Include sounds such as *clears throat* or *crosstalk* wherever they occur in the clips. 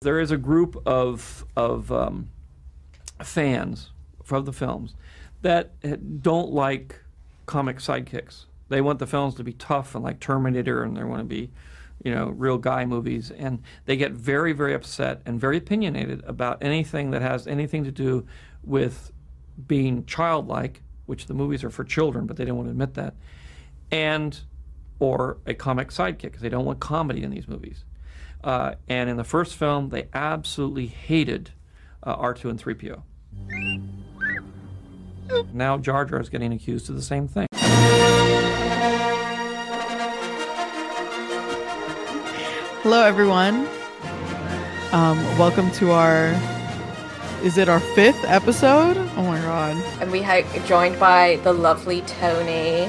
There is a group of of um, fans from the films that don't like comic sidekicks. They want the films to be tough and like Terminator, and they want to be, you know, real guy movies. And they get very, very upset and very opinionated about anything that has anything to do with being childlike, which the movies are for children, but they don't want to admit that, and or a comic sidekick. They don't want comedy in these movies. Uh, and in the first film, they absolutely hated uh, R2 and 3PO. Now Jar Jar is getting accused of the same thing. Hello, everyone. Um, welcome to our. Is it our fifth episode? Oh my god! and we are joined by the lovely Tony.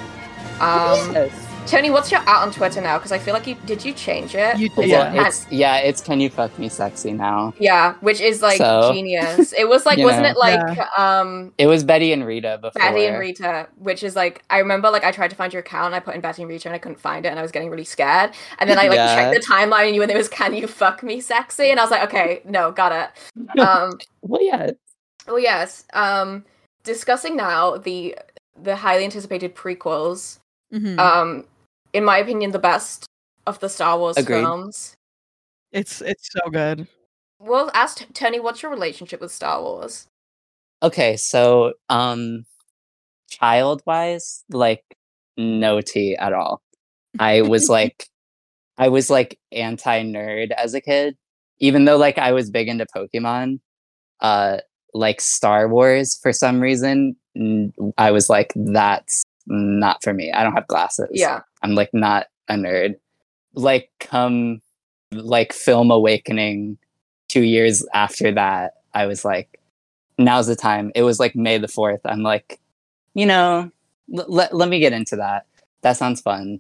Um, Tony, what's your out on Twitter now? Because I feel like you did you change it? You Is Yeah. it- It's yeah, it's can you fuck me sexy now? yeah, which is like So, *laughs* genius. It was like, wasn't know. it like um It was Betty and Rita before. Betty and Rita, which is like I remember like I tried to find your account and I put in Betty and Rita and I couldn't find it and I was getting really scared. And then I like Yeah. checked the timeline and you and it was Can you fuck me sexy? And I was like, okay, no, got it. *laughs* Um Well, yeah. Well yes. Um discussing now the the highly anticipated prequels. Mhm. Um in my opinion the best of the Star Wars Agreed. films. it's it's so good. Well, ask Tony, what's your relationship with Star Wars? Okay, so um, child wise, like no tea at all. I was *laughs* like, I was like anti nerd as a kid, even though like I was big into Pokemon. Uh, like Star Wars for some reason, n- I was like, that's not for me. I don't have glasses. Yeah. I'm like not a nerd. Like come like film awakening 2 years after that, I was like now's the time. It was like May the 4th. I'm like, you know, l- let let me get into that. That sounds fun.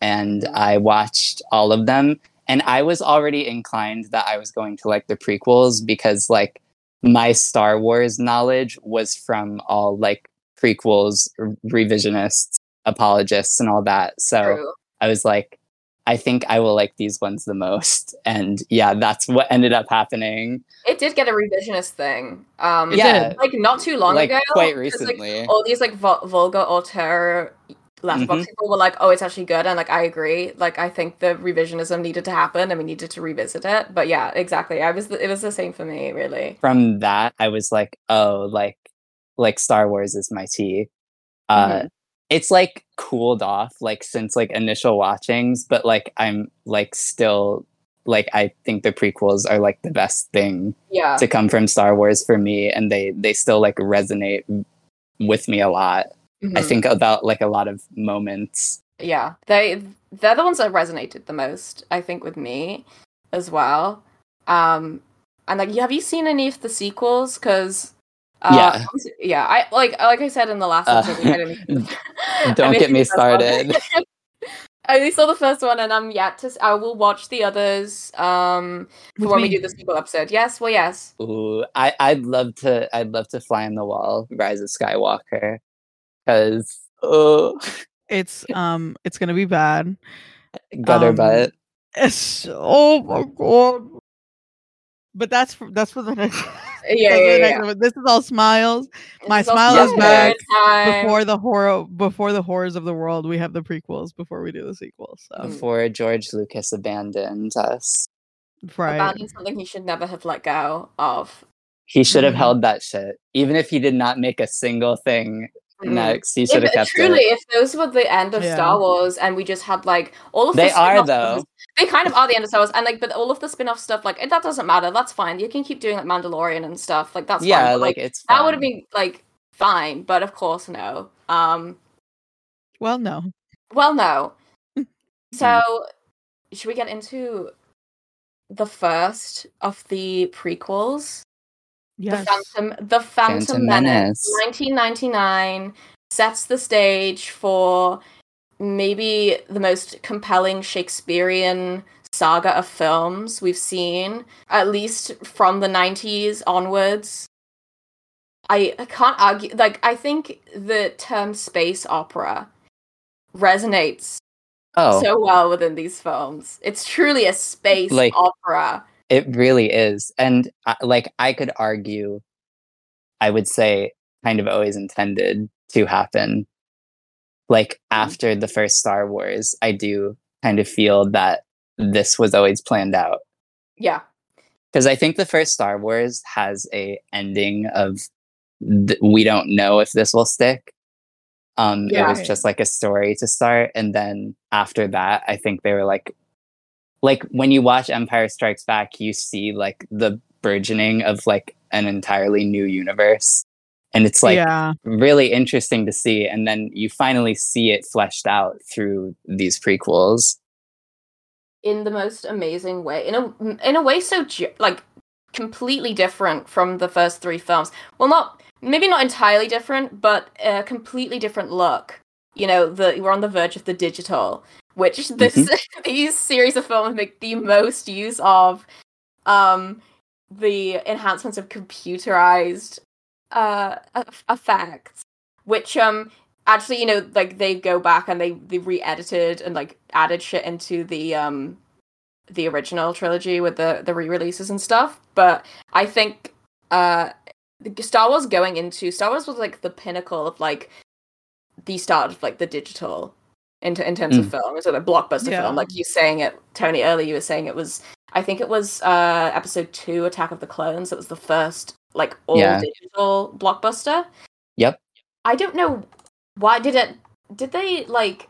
And I watched all of them and I was already inclined that I was going to like the prequels because like my Star Wars knowledge was from all like prequels, revisionists, apologists, and all that. So True. I was like, I think I will like these ones the most. *laughs* And yeah, that's what ended up happening. It did get a revisionist thing. Um yeah, like not too long like ago. quite 'cause, like, recently. all these like vul- vulgar terror Letterboxd Mhm. people were like, "Oh, it's actually good," and like I agree. Like I think the revisionism needed to happen, and we needed to revisit it. But yeah, exactly. I was. The, it was the same for me, really. From that, I was like, oh, like like Star Wars is my tea. Uh Mhm. It's like cooled off like since like initial watchings, but like I'm like still like I think the prequels are like the best thing Yeah. to come from Star Wars for me and they they still like resonate with me a lot. I Mhm. think about like a lot of moments. yeah they they're the ones that resonated the most i think with me as well um and like have you seen any of the sequels because uh, Yeah. yeah i like like i said in the last Uh, episode I didn't- *laughs* I don't get me the first one. started. *laughs* i only saw the first one and i'm yet to I will watch the others um for With when we do the sequel episode yes well yes Ooh, I I'd love to I'd love to fly on the wall, Rise of Skywalker, because oh, It's um it's gonna be bad. gutter Um, butt. It's oh my god. But that's for that's for the next. *laughs* yeah yeah, yeah, yeah. This is all smiles. My is smile is back time. Before the horror, before the horrors of the world, we have the prequels. Before we do the sequels, so Before George Lucas abandoned us, right. abandoning something he should never have let go of he should have Mhm. held that shit. Even if he did not make a single thing Mhm. next, he should have kept truly, it. if those were the end of Yeah. Star Wars, and we just had like all of They the are, though. they kind of are the end of Star Wars, and like, but all of the spin-off stuff, like, that doesn't matter. That's fine. You can keep doing like Mandalorian and stuff, like that's yeah, fine. But, like, like it's that would have been like fine, but of course no. Um, Well, no. well, no. *laughs* so, should we get into the first of the prequels? Yes. The Phantom, the Phantom, Phantom Menace, Menace. 1999, sets the stage for maybe the most compelling Shakespearean saga of films we've seen, at least from the 90s onwards. I, I can't argue. Like, I think the term space opera resonates Oh, so well within these films. It's truly a space Like- opera. It really is. And uh, like I could argue I would say kind of always intended to happen. Like after the first Star Wars, I do kind of feel that this was always planned out. Yeah. Because I think the first Star Wars has a ending of th- we don't know if this will stick. Um, Yeah. It was just like a story to start, and then after that, I think they were like, like when you watch Empire Strikes Back, you see like the burgeoning of like an entirely new universe, and it's like yeah. really interesting to see. And then you finally see it fleshed out through these prequels. in the most amazing way in a in a way so like completely different from the first three films well not maybe not entirely different but a completely different look you know the we're on the verge of the digital which this *laughs* these series of films make the most use of um the enhancements of computerized uh effects which um actually you know like they go back and they they re-edited and like added shit into the um the original trilogy with the the re-releases and stuff. But i think uh the star wars going into star wars was like the pinnacle of like the start of like the digital in, in terms of film so the blockbuster Yeah. film like you saying it tony earlier you were saying it was i think it was uh episode two attack of the clones that was the first like all Yeah. digital blockbuster Yep. i don't know why did it did they like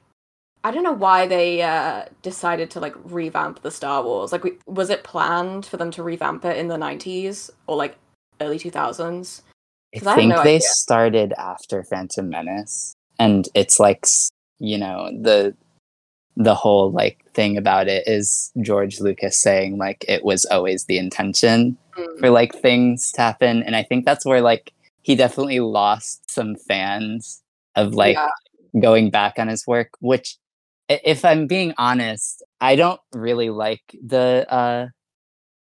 i don't know why they uh decided to like revamp the star wars like we, was it planned for them to revamp it in the 90s or like early 2000s I 'Cause I have think no they idea. started after Phantom Menace, and it's like you know the the whole like thing about it is George Lucas saying like it was always the intention Mm. for like things to happen, and I think that's where like he definitely lost some fans of like Yeah. going back on his work. Which, if I'm being honest, I don't really like the uh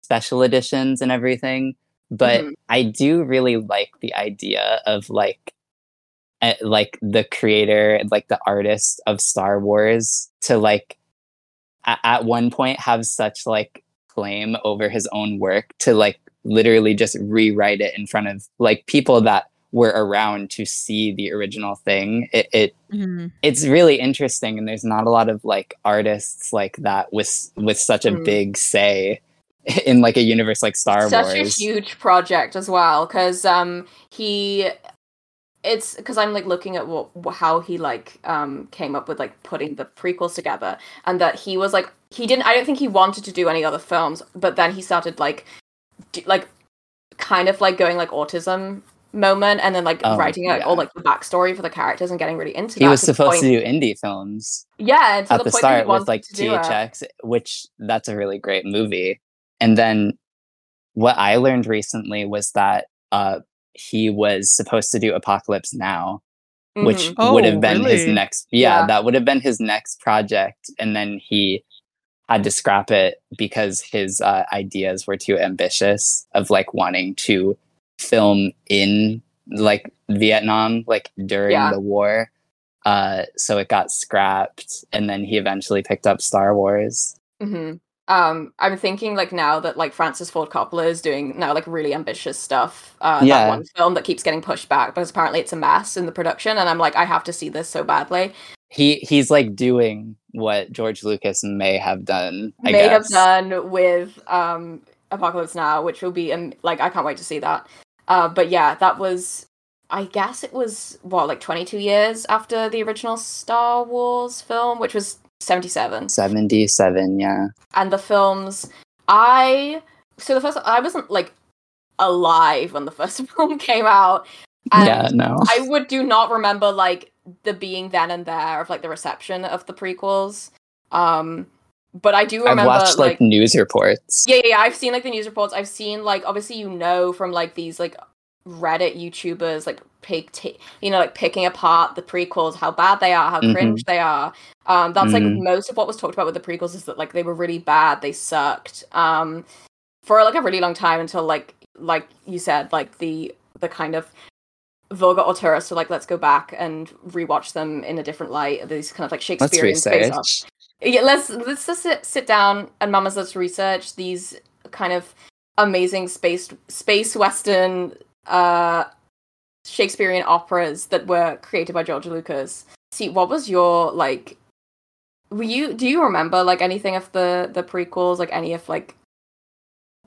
special editions and everything but Mhm. I do really like the idea of like uh, like the creator and like the artist of Star Wars to like a- at one point have such like claim over his own work to like literally just rewrite it in front of like people that were around to see the original thing it, it Mhm. it's really interesting and there's not a lot of like artists like that with with such a Mm. big say in like a universe like Star such Wars Such a huge project as well because um he it's because i'm like looking at what how he like um came up with like putting the prequels together and that he was like he didn't i don't think he wanted to do any other films but then he started like do, like kind of like going like autism moment and then like Oh, writing out yeah. all like the backstory for the characters and getting really into it. he was to supposed point- to do indie films yeah at the, the start with like. THX, which that's a really great movie. And then what I learned recently was that uh, he was supposed to do Apocalypse Now, which Mhm. Oh, would have been his next. Yeah, Yeah. that would have been his next project, and then he had to scrap it because his uh, ideas were too ambitious of like wanting to film in like Vietnam, like during Yeah. the war. Uh, so it got scrapped, and then he eventually picked up Star Wars. hmm Um, I'm thinking like now that like Francis Ford Coppola is doing now like really ambitious stuff. Uh, Yeah. that one film that keeps getting pushed back because apparently it's a mess in the production, and I'm like, I have to see this so badly. He he's like doing what George Lucas may have done. I May have done with um Apocalypse Now, which will be um, like I can't wait to see that. Uh, but yeah, that was I guess it was what like 22 years after the original Star Wars film, which was 77. Seventy-seven. Yeah. and the films i so the first i wasn't like alive when the first *laughs* film came out and yeah. No. i would do not remember like the being then and there of like the reception of the prequels um but i do I've remember watched like, news reports. yeah, yeah, yeah, I've seen like the news reports. I've seen like obviously you know from like these like Reddit YouTubers like pick t- you know like picking apart the prequels, how bad they are, how Mhm. cringe they are. Um, that's like Mhm. most of what was talked about with the prequels is that like they were really bad, they sucked. Um, for like a really long time until like like you said like the the kind of vulgar auteurs so like let's go back and rewatch them in a different light. These kind of like Shakespearean research. Yeah, let's let's just sit, sit down and mamas let's research these kind of amazing space space western uh Shakespearean operas that were created by George Lucas. See, what was your like were you do you remember like anything of the the prequels, like any of like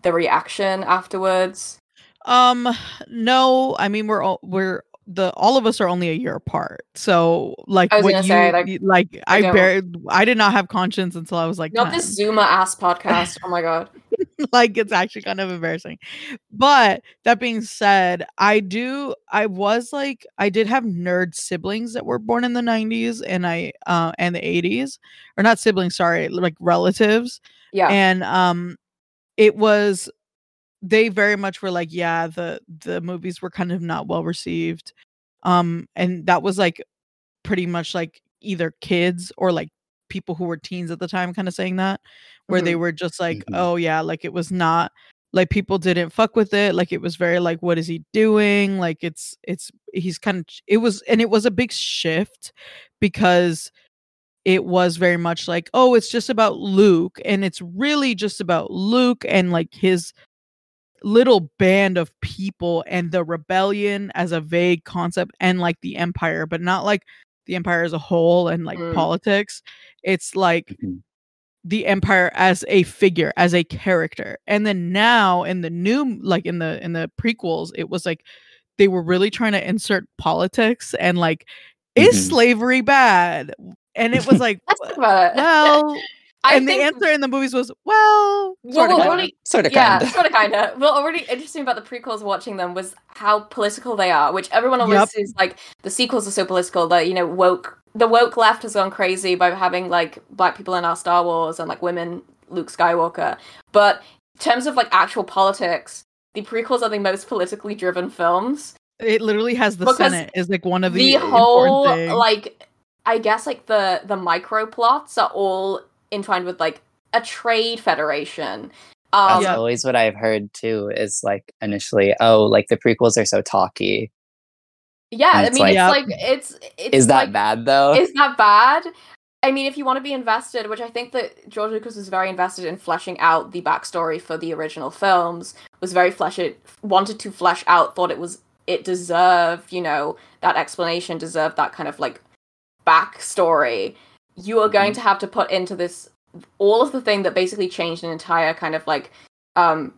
the reaction afterwards? Um, no, I mean we're all we're the all of us are only a year apart. So like I was what gonna you say, like, like I I don't- I did not have conscience until I was like Not 10. this Zuma ass podcast. Oh my god. *laughs* like it's actually kind of embarrassing. But that being said, I do I was like I did have nerd siblings that were born in the 90s and I uh and the 80s or not siblings, sorry, like relatives. Yeah. And um it was they very much were like yeah, the the movies were kind of not well received. Um and that was like pretty much like either kids or like people who were teens at the time kind of saying that where they were just like Mhm. oh yeah like it was not like people didn't fuck with it like it was very like what is he doing like it's it's he's kind of it was and it was a big shift because it was very much like oh it's just about luke and it's really just about luke and like his little band of people and the rebellion as a vague concept and like the empire but not like the empire as a whole and like Mm. politics it's like Mhm. the empire as a figure as a character and then now in the new like in the in the prequels it was like they were really trying to insert politics and like is Mhm. slavery bad and it was *laughs* like Let's talk about it. well I and the answer in the movies was well Well, sort of we're kinda. Sort of, yeah, kind of. sort of, kind of. Well, already interesting about the prequels watching them was how political they are, which everyone always Yep. is like the sequels are so political that you know woke the woke left has gone crazy by having like black people in our Star Wars and like women Luke Skywalker. But in terms of like actual politics, the prequels are the most politically driven films. it literally has the Because senate is like one of the, the whole important like I guess like the the micro plots are all entwined with like a trade federation. Um, That's Yeah. always what I've heard too. Is like initially, oh, like the prequels are so talky. Yeah, I mean, like- it's Yep. like it's it's Is that like, bad though? Is that bad? I mean, if you want to be invested, which I think that George Lucas was very invested in fleshing out the backstory for the original films, was very flesh it wanted to flesh out, thought it was it deserved, you know, that explanation, deserved that kind of like backstory. You are going to have to put into this all of the thing that basically changed an entire kind of like um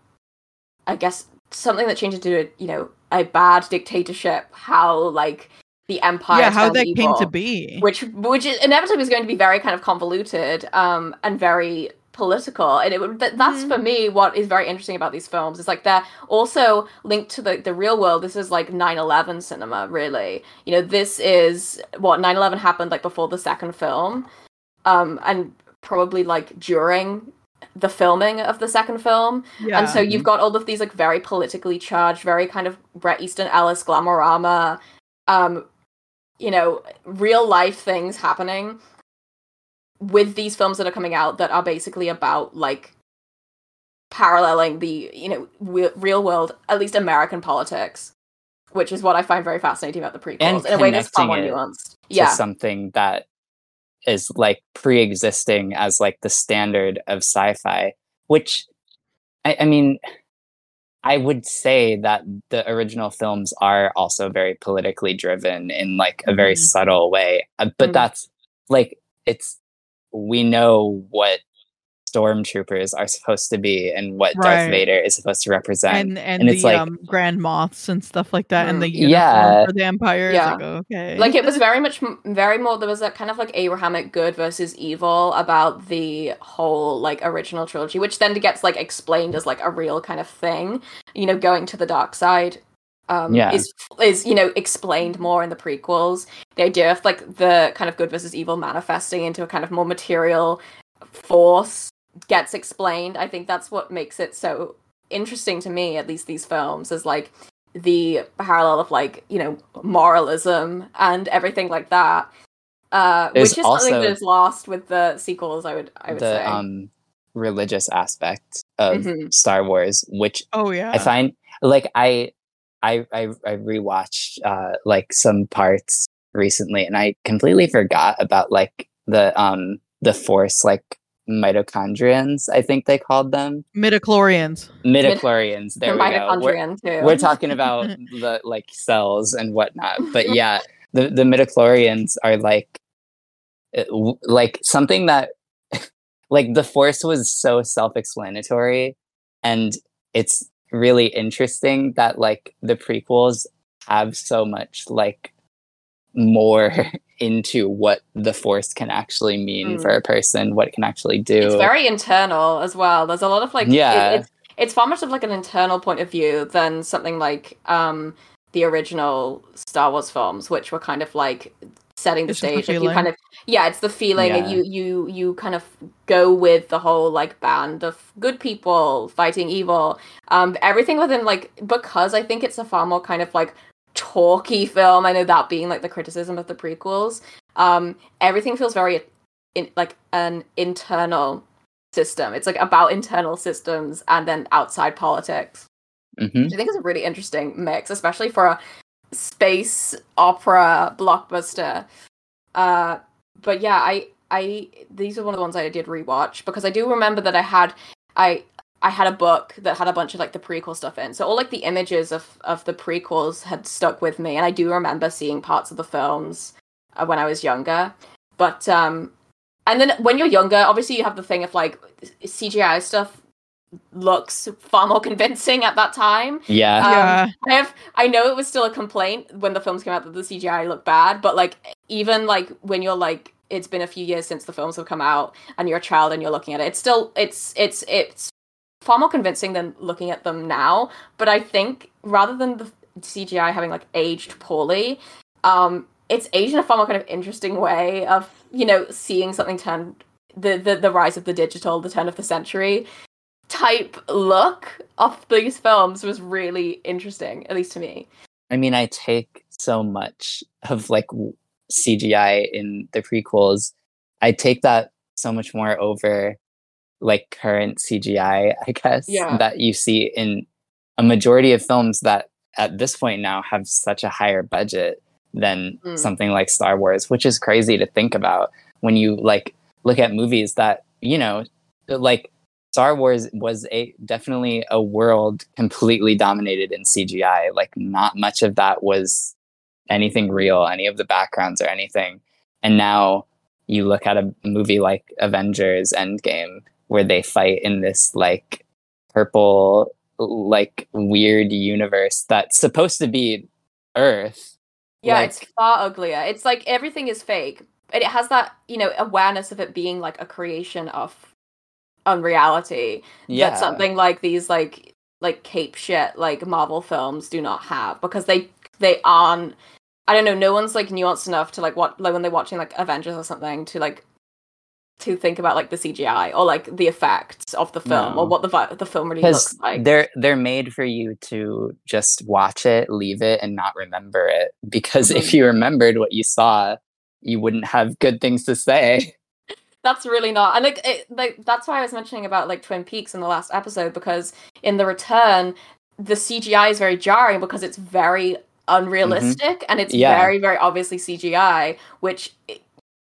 I guess something that changed into a, you know, a bad dictatorship, how like the empire yeah how that came to be. which which inevitably is going to be very kind of convoluted um and very political and it would that, that's Mhm. for me what is very interesting about these films. It's like they're also linked to the the real world. This is like 9-11 cinema really. You know this is what 9-11 happened like before the second film um and probably like during the filming of the second film. Yeah. And so you've got all of these like very politically charged, very kind of Bret Easton Ellis glamorama, um, you know, real life things happening with these films that are coming out that are basically about like paralleling the you know w- real world, at least American politics, which is what I find very fascinating about the prequels And in a way that's far more nuanced. to Yeah, something that is like pre-existing as like the standard of sci-fi which I, I mean i would say that the original films are also very politically driven in like a very Mhm. subtle way uh, but Mhm. that's like it's we know what stormtroopers are supposed to be and what Right. darth vader is supposed to represent and and, and the it's like- um grand moffs and stuff like that and Mm. the uniform Yeah. for the empire Yeah. like okay like it was *laughs* very much very more there was that kind of like abrahamic good versus evil about the whole like original trilogy which then gets like explained as like a real kind of thing you know going to the dark side um Yeah. is is you know explained more in the prequels the idea of like the kind of good versus evil manifesting into a kind of more material force gets explained i think that's what makes it so interesting to me at least these films is like the parallel of like you know moralism and everything like that uh There's which is something also- that is lost with the sequels i would i would the say um religious aspect of Mhm. star wars which oh yeah I find like I I I, I rewatched uh like some parts recently and I completely forgot about like the um the force like mitochondrians, I think they called them. Midichlorians. Midichlorians. There the we go. We're, too. we're talking about *laughs* the like cells and whatnot. *laughs* But yeah, the, the midichlorians are like uh, like something that *laughs* like the force was so self-explanatory and it's really interesting that like the prequels have so much like more *laughs* into what the force can actually mean Mm. for a person what it can actually do it's very internal as well. There's a lot of like it- Yeah. it's it's far much of like an internal point of view than something like um the original Star Wars films, which were kind of like setting the It's stage. Like you kind of yeah, it's the feeling, and Yeah. you you you kind of go with the whole like band of good people fighting evil. Um, everything within like because I think it's a far more kind of like talky film. I know that being like the criticism of the prequels. Um, everything feels very in like an internal system. It's like about internal systems and then outside politics. Mhm. Which I think is a really interesting mix, especially for a space opera blockbuster. Uh, but yeah, I I these are one of the ones I did rewatch because I do remember that I had I I had a book that had a bunch of like the prequel stuff in. So all like the images of of the prequels had stuck with me, and I do remember seeing parts of the films uh, when I was younger. But um, and then when you're younger, obviously you have the thing of like CGI stuff looks far more convincing at that time. yeah Um, Yeah. I have I know it was still a complaint when the films came out that the CGI looked bad, but like even like when you're like it's been a few years since the films have come out and you're a child and you're looking at it, it's still it's it's it's far more convincing than looking at them now. But I think rather than the CGI having like aged poorly, um, it's aged in a far more kind of interesting way of you know seeing something turn the the, the rise of the digital, the turn of the century type look of these films was really interesting, at least to me. I mean, I take so much of like CGI in the prequels. I take that so much more over like current CGI, I guess, Yeah. that you see in a majority of films that at this point now have such a higher budget than Mm. something like Star Wars, which is crazy to think about when you like look at movies that, you know, like Star Wars was a definitely a world completely dominated in CGI. Like not much of that was anything real, any of the backgrounds or anything. And now you look at a movie like Avengers Endgame where they fight in this like purple like weird universe that's supposed to be Earth. Yeah, Like- it's far uglier. It's like everything is fake. And it has that, you know, awareness of it being like a creation of unreality Yeah. that something like these like like cape shit like Marvel films do not have because they they aren't I don't know, no one's like nuanced enough to like what like when they're watching like Avengers or something to like to think about like the CGI or like the effects of the film No. or what the vi- the film really looks like. they're they're made for you to just watch it, leave it, and not remember it. Because if Mm-hmm. you remembered what you saw, you wouldn't have good things to say. That's really not, and like, it, like that's why I was mentioning about like Twin Peaks in the last episode because in the return, the CGI is very jarring because it's very unrealistic mm-hmm. and it's Yeah. very very obviously CGI, which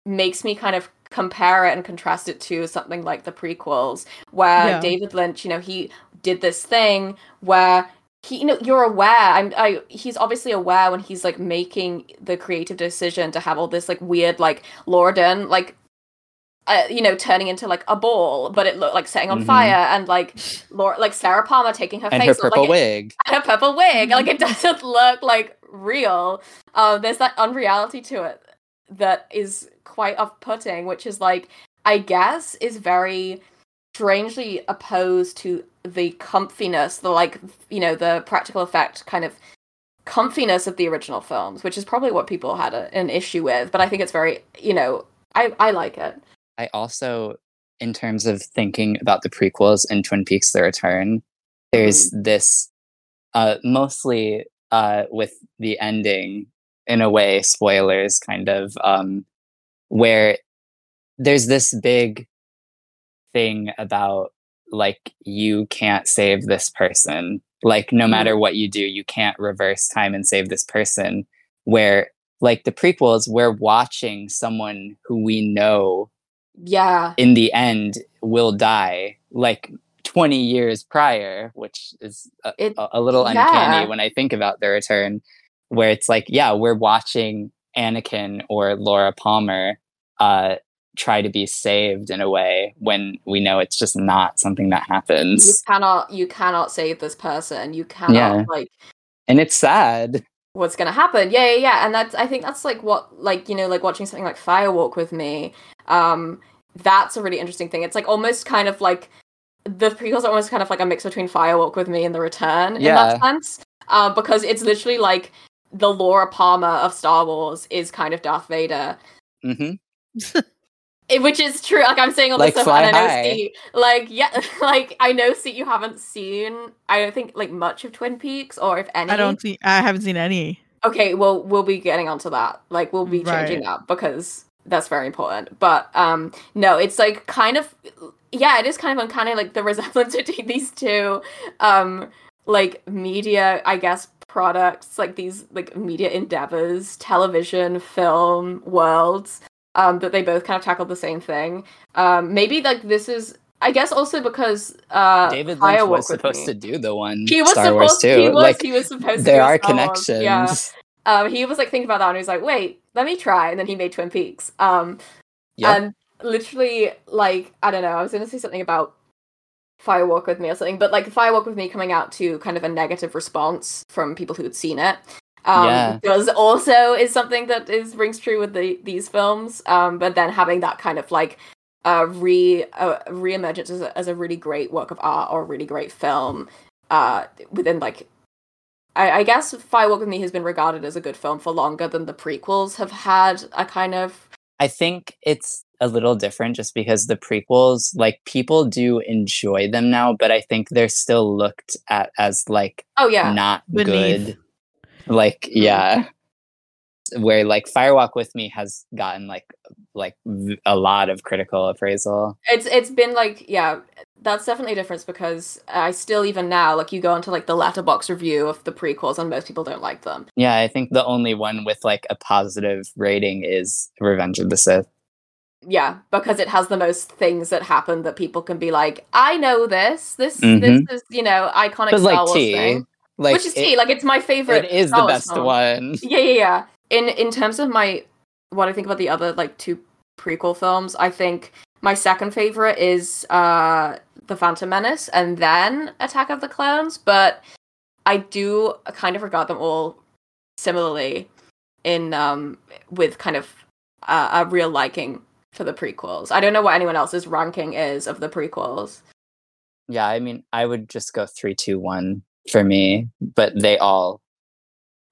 makes me kind of compare it and contrast it to something like the prequels where Yeah. David Lynch, you know, he did this thing where he you know you're aware i'm i he's obviously aware when he's like making the creative decision to have all this like weird like Laura Dern like uh, you know turning into like a ball but it looked like setting on Mhm. fire and like Laura, like Sarah Palmer taking her and face her purple like, wig. *laughs* and her purple wig like it doesn't look like real um there's that unreality to it that is quite off-putting which is like i guess is very strangely opposed to the comfiness the like you know the practical effect kind of comfiness of the original films which is probably what people had a, an issue with but i think it's very you know i i like it I also, in terms of thinking about the prequels and Twin Peaks: The Return, there's this uh, mostly uh, with the ending, in a way, spoilers kind of, um, where there's this big thing about like you can't save this person. Like no matter what you do you can't reverse time and save this person. Where like the prequels we're watching someone who we know Yeah. in the end will die like 20 years prior, which is a, It- a, little yeah. uncanny when I think about the return, where it's like, yeah, we're watching Anakin or Laura Palmer uh, try to be saved in a way when we know it's just not something that happens You cannot you cannot save this person. You cannot Yeah. like And it's sad. What's gonna happen. Yeah, yeah, yeah. And that's I think that's like what like, you know, like watching something like Firewalk with me. Um that's a really interesting thing. It's like almost kind of like the prequels are almost kind of like a mix between Firewalk with me and The Return in that sense. Uh, because it's literally like the Laura Palmer of Star Wars is kind of Darth Vader. hmm It- *laughs* which is true. Like I'm saying all Like this stuff, and I Fly know, High. see, like yeah, *laughs* like I know, see, you haven't seen. I don't think like much of Twin Peaks, or if any. I don't see. I haven't seen any. Okay, well, we'll be getting onto that. Like, we'll be changing Right. that because that's very important. But um, no, it's like kind of, yeah, it is kind of uncanny, like the *laughs* resemblance between these two, um, like media, I guess, products, like these like media endeavors, television, film worlds, um, that they both kind of tackled the same thing. Um, maybe like this is, I guess, also because uh, David Lynch Firewalk was supposed Me- to do the one He was Star supposed. Wars too. He was. like he was supposed. to there do are connections. Yeah um, he was like thinking about that and he was like, wait, let me try. And then he made Twin Peaks. Um, Yep. And literally, like, I don't know, I was going to say something about Firewalk with Me or something, but like Firewalk with Me coming out to kind of a negative response from people who had seen it. Um, Yeah. does also is something that is rings true with the these films. Um, but then having that kind of like uh, re uh, reemergence as a, as a really great work of art or a really great film uh, within like I, I guess Firewalk with Me has been regarded as a good film for longer than the prequels have had a kind of I think it's a little different just because the prequels, like people do enjoy them now, but I think they're still looked at as like oh yeah not Beneath. good. Like yeah, where like Firewalk with Me has gotten like like a lot of critical appraisal. it's it's been like yeah that's definitely a difference because I still even now like you go into like the Letterboxd review of the prequels and most people don't like them. Yeah, I think the only one with like a positive rating is Revenge of the Sith. Yeah, because it has the most things that happen that people can be like, I know this. This Mhm. this is you know iconic Star like Wars T, thing, like which is it, T. Like it's my favorite. it is the best film. one. *laughs* Yeah, yeah, yeah. In in terms of my what I think about the other like two prequel films, I think my second favorite is uh The Phantom Menace and then Attack of the Clones, but I do kind of regard them all similarly in um with kind of uh, a real liking for the prequels. I don't know what anyone else's ranking is of the prequels. Yeah, I mean, I would just go three, two, one for me, but they all.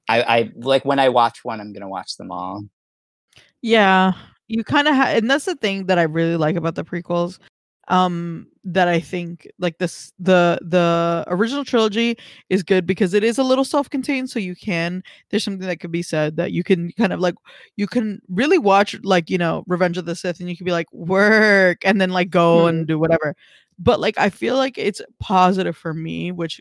I, I like when I watch one, I'm gonna watch them all. Yeah, you kind of have, and that's the thing that I really like about the prequels. Um, that I think like this the the original trilogy is good because it is a little self-contained, so you can there's something that could be said that you can kind of like you can really watch like you know Revenge of the Sith and you can be like work and then like go and do whatever. But like I feel like it's positive for me, which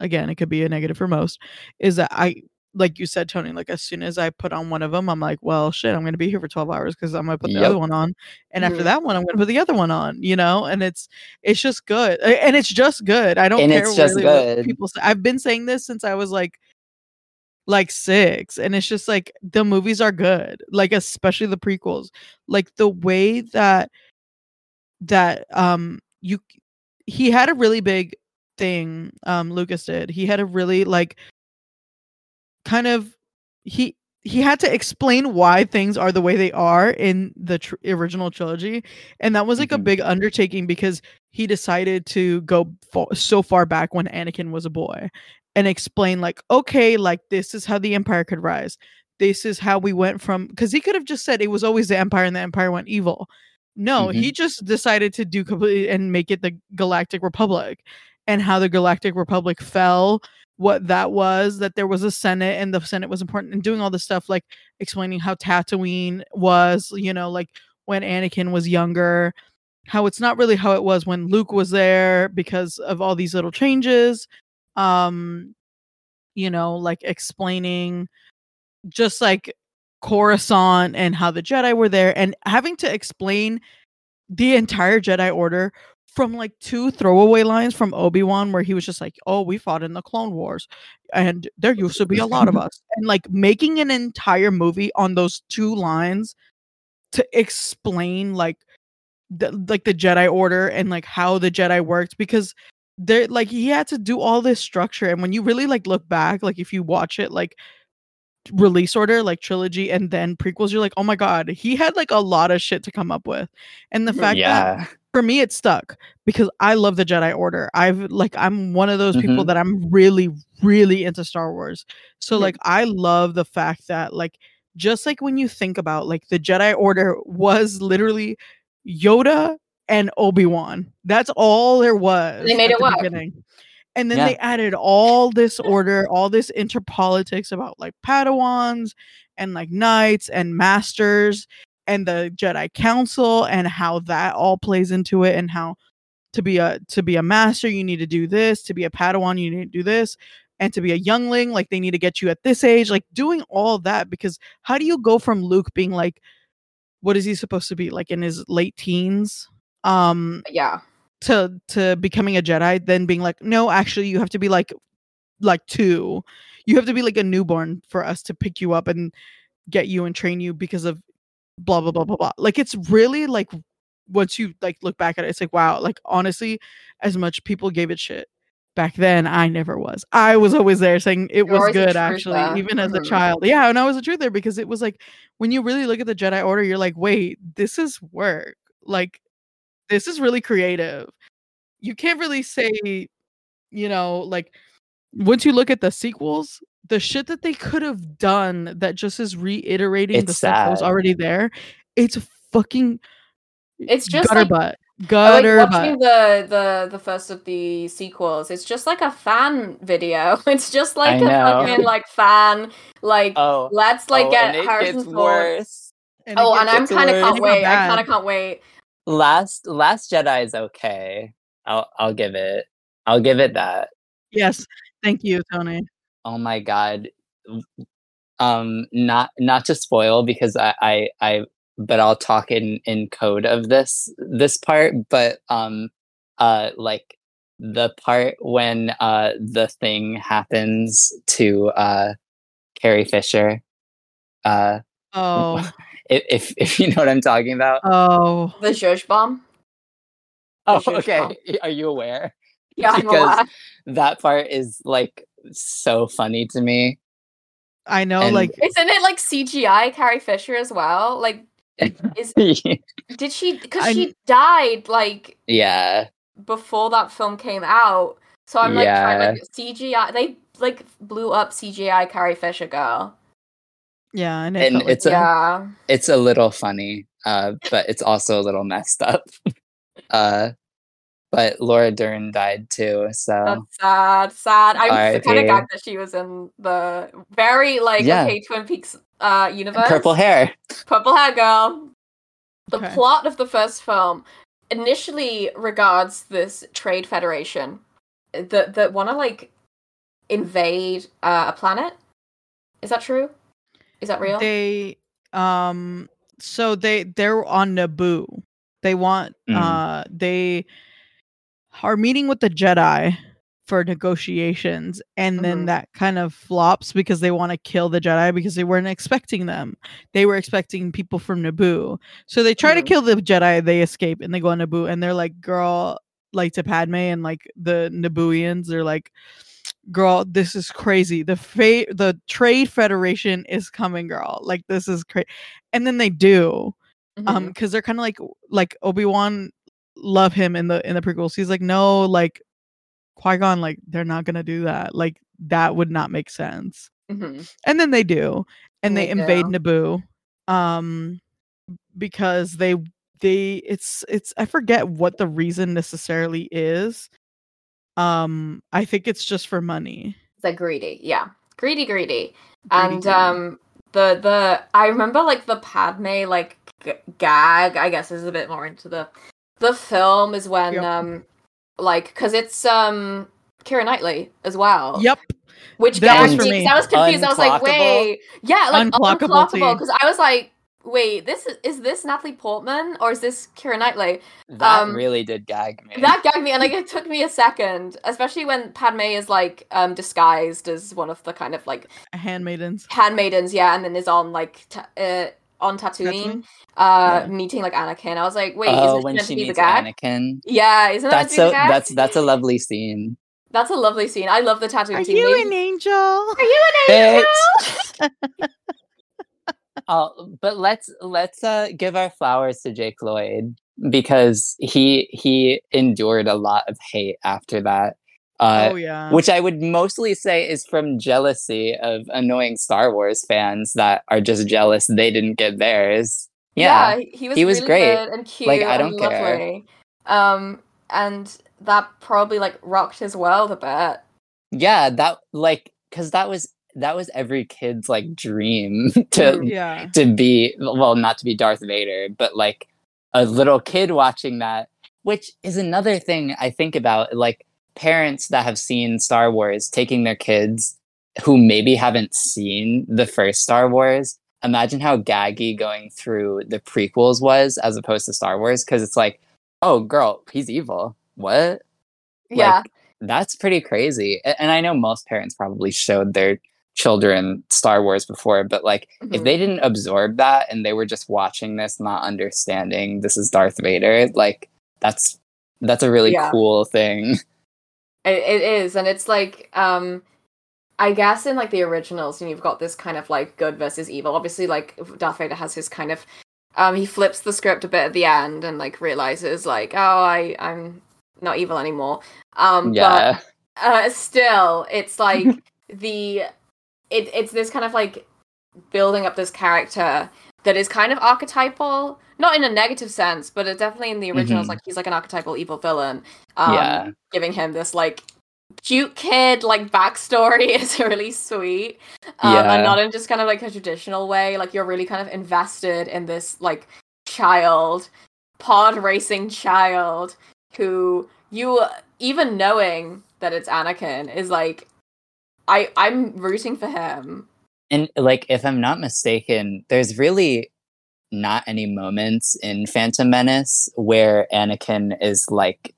again it could be a negative for most, is that I like you said, Tony, like as soon as I put on one of them, I'm like, well, shit, I'm gonna be here for 12 hours because I'm gonna put the Yep. other one on, and after Mhm. that one, I'm gonna put the other one on, you know, and it's it's just good, and it's just good. I don't And care it's just really what people say. I've been saying this since I was like like six, and it's just like the movies are good, like especially the prequels, like the way that that um you he had a really big thing um lucas did. He had a really like kind of he he had to explain why things are the way they are in the tr- original trilogy and that was like a Mhm. big undertaking because he decided to go fo- so far back when anakin was a boy and explain like okay like this is how the empire could rise. This is how we went from because he could have just said it was always the empire and the empire went evil. No he just decided to do completely and make it the galactic republic and how the galactic republic fell what that was that there was a senate and the senate was important and doing all this stuff like explaining how tatooine was you know like when anakin was younger how it's not really how it was when luke was there because of all these little changes um you know like explaining just like coruscant and how the jedi were there and having to explain the entire Jedi Order from like two throwaway lines from Obi Wan, where he was just like, "Oh, we fought in the Clone Wars, and there used to be a lot of us," and like making an entire movie on those two lines to explain like the like the Jedi Order and like how the Jedi worked because there like he had to do all this structure and when you really like look back like if you watch it like release order like trilogy and then prequels you're like oh my god he had like a lot of shit to come up with and the Mhm. fact that yeah. For me it stuck because i love the jedi order i've like i'm one of those people Mhm. that i'm really really into star wars so like i love the fact that like just like when you think about like the jedi order was literally yoda and obi-wan that's all there was They made it the work. beginning. and then Yeah. they added all this order all this interpolitics about like padawans and like knights and masters and the Jedi Council and how that all plays into it and how to be a to be a master you need to do this, to be a Padawan you need to do this, and to be a youngling like they need to get you at this age, like doing all that because how do you go from Luke being like what is he supposed to be like in his late teens um Yeah. to to becoming a Jedi then being like no actually you have to be like like 2 you have to be like a newborn for us to pick you up and get you and train you because of blah blah blah blah blah. Like it's really like once you like look back at it it's like wow like honestly as much people gave it shit back then i never was. I was always there saying it You're was good actually truther. even as a Mhm. child. Yeah and i was a truth there because it was like when you really look at the jedi order you're like wait this is work. Like this is really creative. You can't really say you know like once you look at the sequels the shit that they could have done that just is reiterating the It's stuff that was already there it's fucking It's just gutter like butt I gutter like butt watching the the the first of the sequels. It's just like a fan video. *laughs* It's just like I a know. fucking like fan like Oh, let's like oh, get and it Harrison gets Ford. worse. and Oh, gets- and I'm kind of can't wait. I kind of can't wait. Last Last Jedi is okay. I'll I'll give it. I'll give it that. yes thank you tony Oh my god. Um not not to spoil because I I, I but I'll talk in in code of this this part but um uh like the part when uh the thing happens to uh Carrie Fisher uh oh *laughs* if if, if you know what I'm talking about. oh The Zhuzh bomb. Oh, okay. bomb. *laughs* Are you aware? Yeah, I'm Because- aware. That part is like so funny to me. i know And- like Isn't it like CGI Carrie Fisher as well? Like, is *laughs* did she? Because she died like yeah. before that film came out. So I'm like, trying, Yeah. like CGI. They like blew up CGI Carrie Fisher girl. yeah and, it And felt like it's a yeah. it's a little funny, uh, but it's also a little messed up. *laughs* uh but Laura Dern died too, so That's sad. Sad. I'm kind of R.I.P.. gagged that she was in the very like Yeah. okay Twin Peaks uh universe. purple hair. Purple hair girl. The Okay. plot of the first film initially regards this trade federation that that want to like invade uh, a planet. Is that true? Is that real? they um so they they're on Naboo. They want Mm. uh they are meeting with the Jedi for negotiations and then Mhm. that kind of flops because they want to kill the Jedi because they weren't expecting them. They were expecting people from Naboo. So they try to Mhm. kill the Jedi, they escape and they go on Naboo and they're like, girl, like to Padme and like the Nabooians, they're like, girl, this is crazy. The fa- the Trade Federation is coming, girl. Like this is crazy. And then they do um Mhm. because they're kind of like like obi-wan love him in the in the prequels he's like no like qui-gon like they're not gonna do that like that would not make sense Mhm. and then they do and they, They invade do. naboo um because they they it's it's i forget what the reason necessarily is um i think it's just for money They're greedy. Yeah, greedy, greedy. Greedy, and greedy. um, the the I remember like the Padme like g- gag. I guess is a bit more into the the film is when Yep. um like because it's um Keira Knightley as well. yep Which That was gagged for me me. 'cause I was confused. I was like, wait, yeah, like Unclockable unclockable tea. because I was like, wait, this is is this Natalie Portman or is this Keira Knightley? That Um, really did gag me. That gagged me, and like it took me a second, especially when Padme is like um disguised as one of the kind of like Handmaidens. handmaidens, yeah, and then is on like ta- uh, on Tatooine, Tatooine? uh, Yeah. meeting like Anakin. I was like, wait, oh, is this when meant she to be the meets gag? Anakin. Yeah, isn't that That's so. the gag? That's that's a lovely scene. That's a lovely scene. I love the Tatooine Are scene. you Maybe- an angel? Are you an angel? Bitch. *laughs* Oh, but let's let's uh give our flowers to Jake Lloyd because he he endured a lot of hate after that. Uh, oh yeah. which I would mostly say is from jealousy of annoying Star Wars fans that are just jealous they didn't get theirs. Yeah. he- he was he was really great. good and cute. Like, I and don't care. Um, and that probably like rocked his world a bit. Yeah, that like cuz that was that was every kid's like dream *laughs* to Mm. yeah. to be well not to be Darth Vader, but like a little kid watching that, which is another thing I think about like parents that have seen Star Wars taking their kids who maybe haven't seen the first Star Wars. Imagine how gaggy going through the prequels was as opposed to Star Wars because it's like, oh girl, he's evil. What? Yeah, Like, that's pretty crazy. And I know most parents probably showed their children Star Wars before, but like if Mhm. they didn't absorb that and they were just watching this, not understanding this is Darth Vader, like that's that's a really Yeah. cool thing. *laughs* It, it is, and it's like, um, I guess in like the originals, and you've got this kind of like good versus evil. Obviously, like Darth Vader has his kind of, um, he flips the script a bit at the end and like realizes like, oh, I I'm not evil anymore. Um, yeah. but uh, still, it's like *laughs* the, it it's this kind of like building up this character that is kind of archetypal, not in a negative sense, but it definitely in the originals, Mhm. like he's like an archetypal evil villain. Um, Yeah. giving him this like cute kid like backstory *laughs* is really sweet um, Yeah. and not in just kind of like a traditional way like you're really kind of invested in this like child pod racing child who you even knowing that it's anakin is like i i'm rooting for him And like if I'm not mistaken, there's really not any moments in Phantom Menace where Anakin is like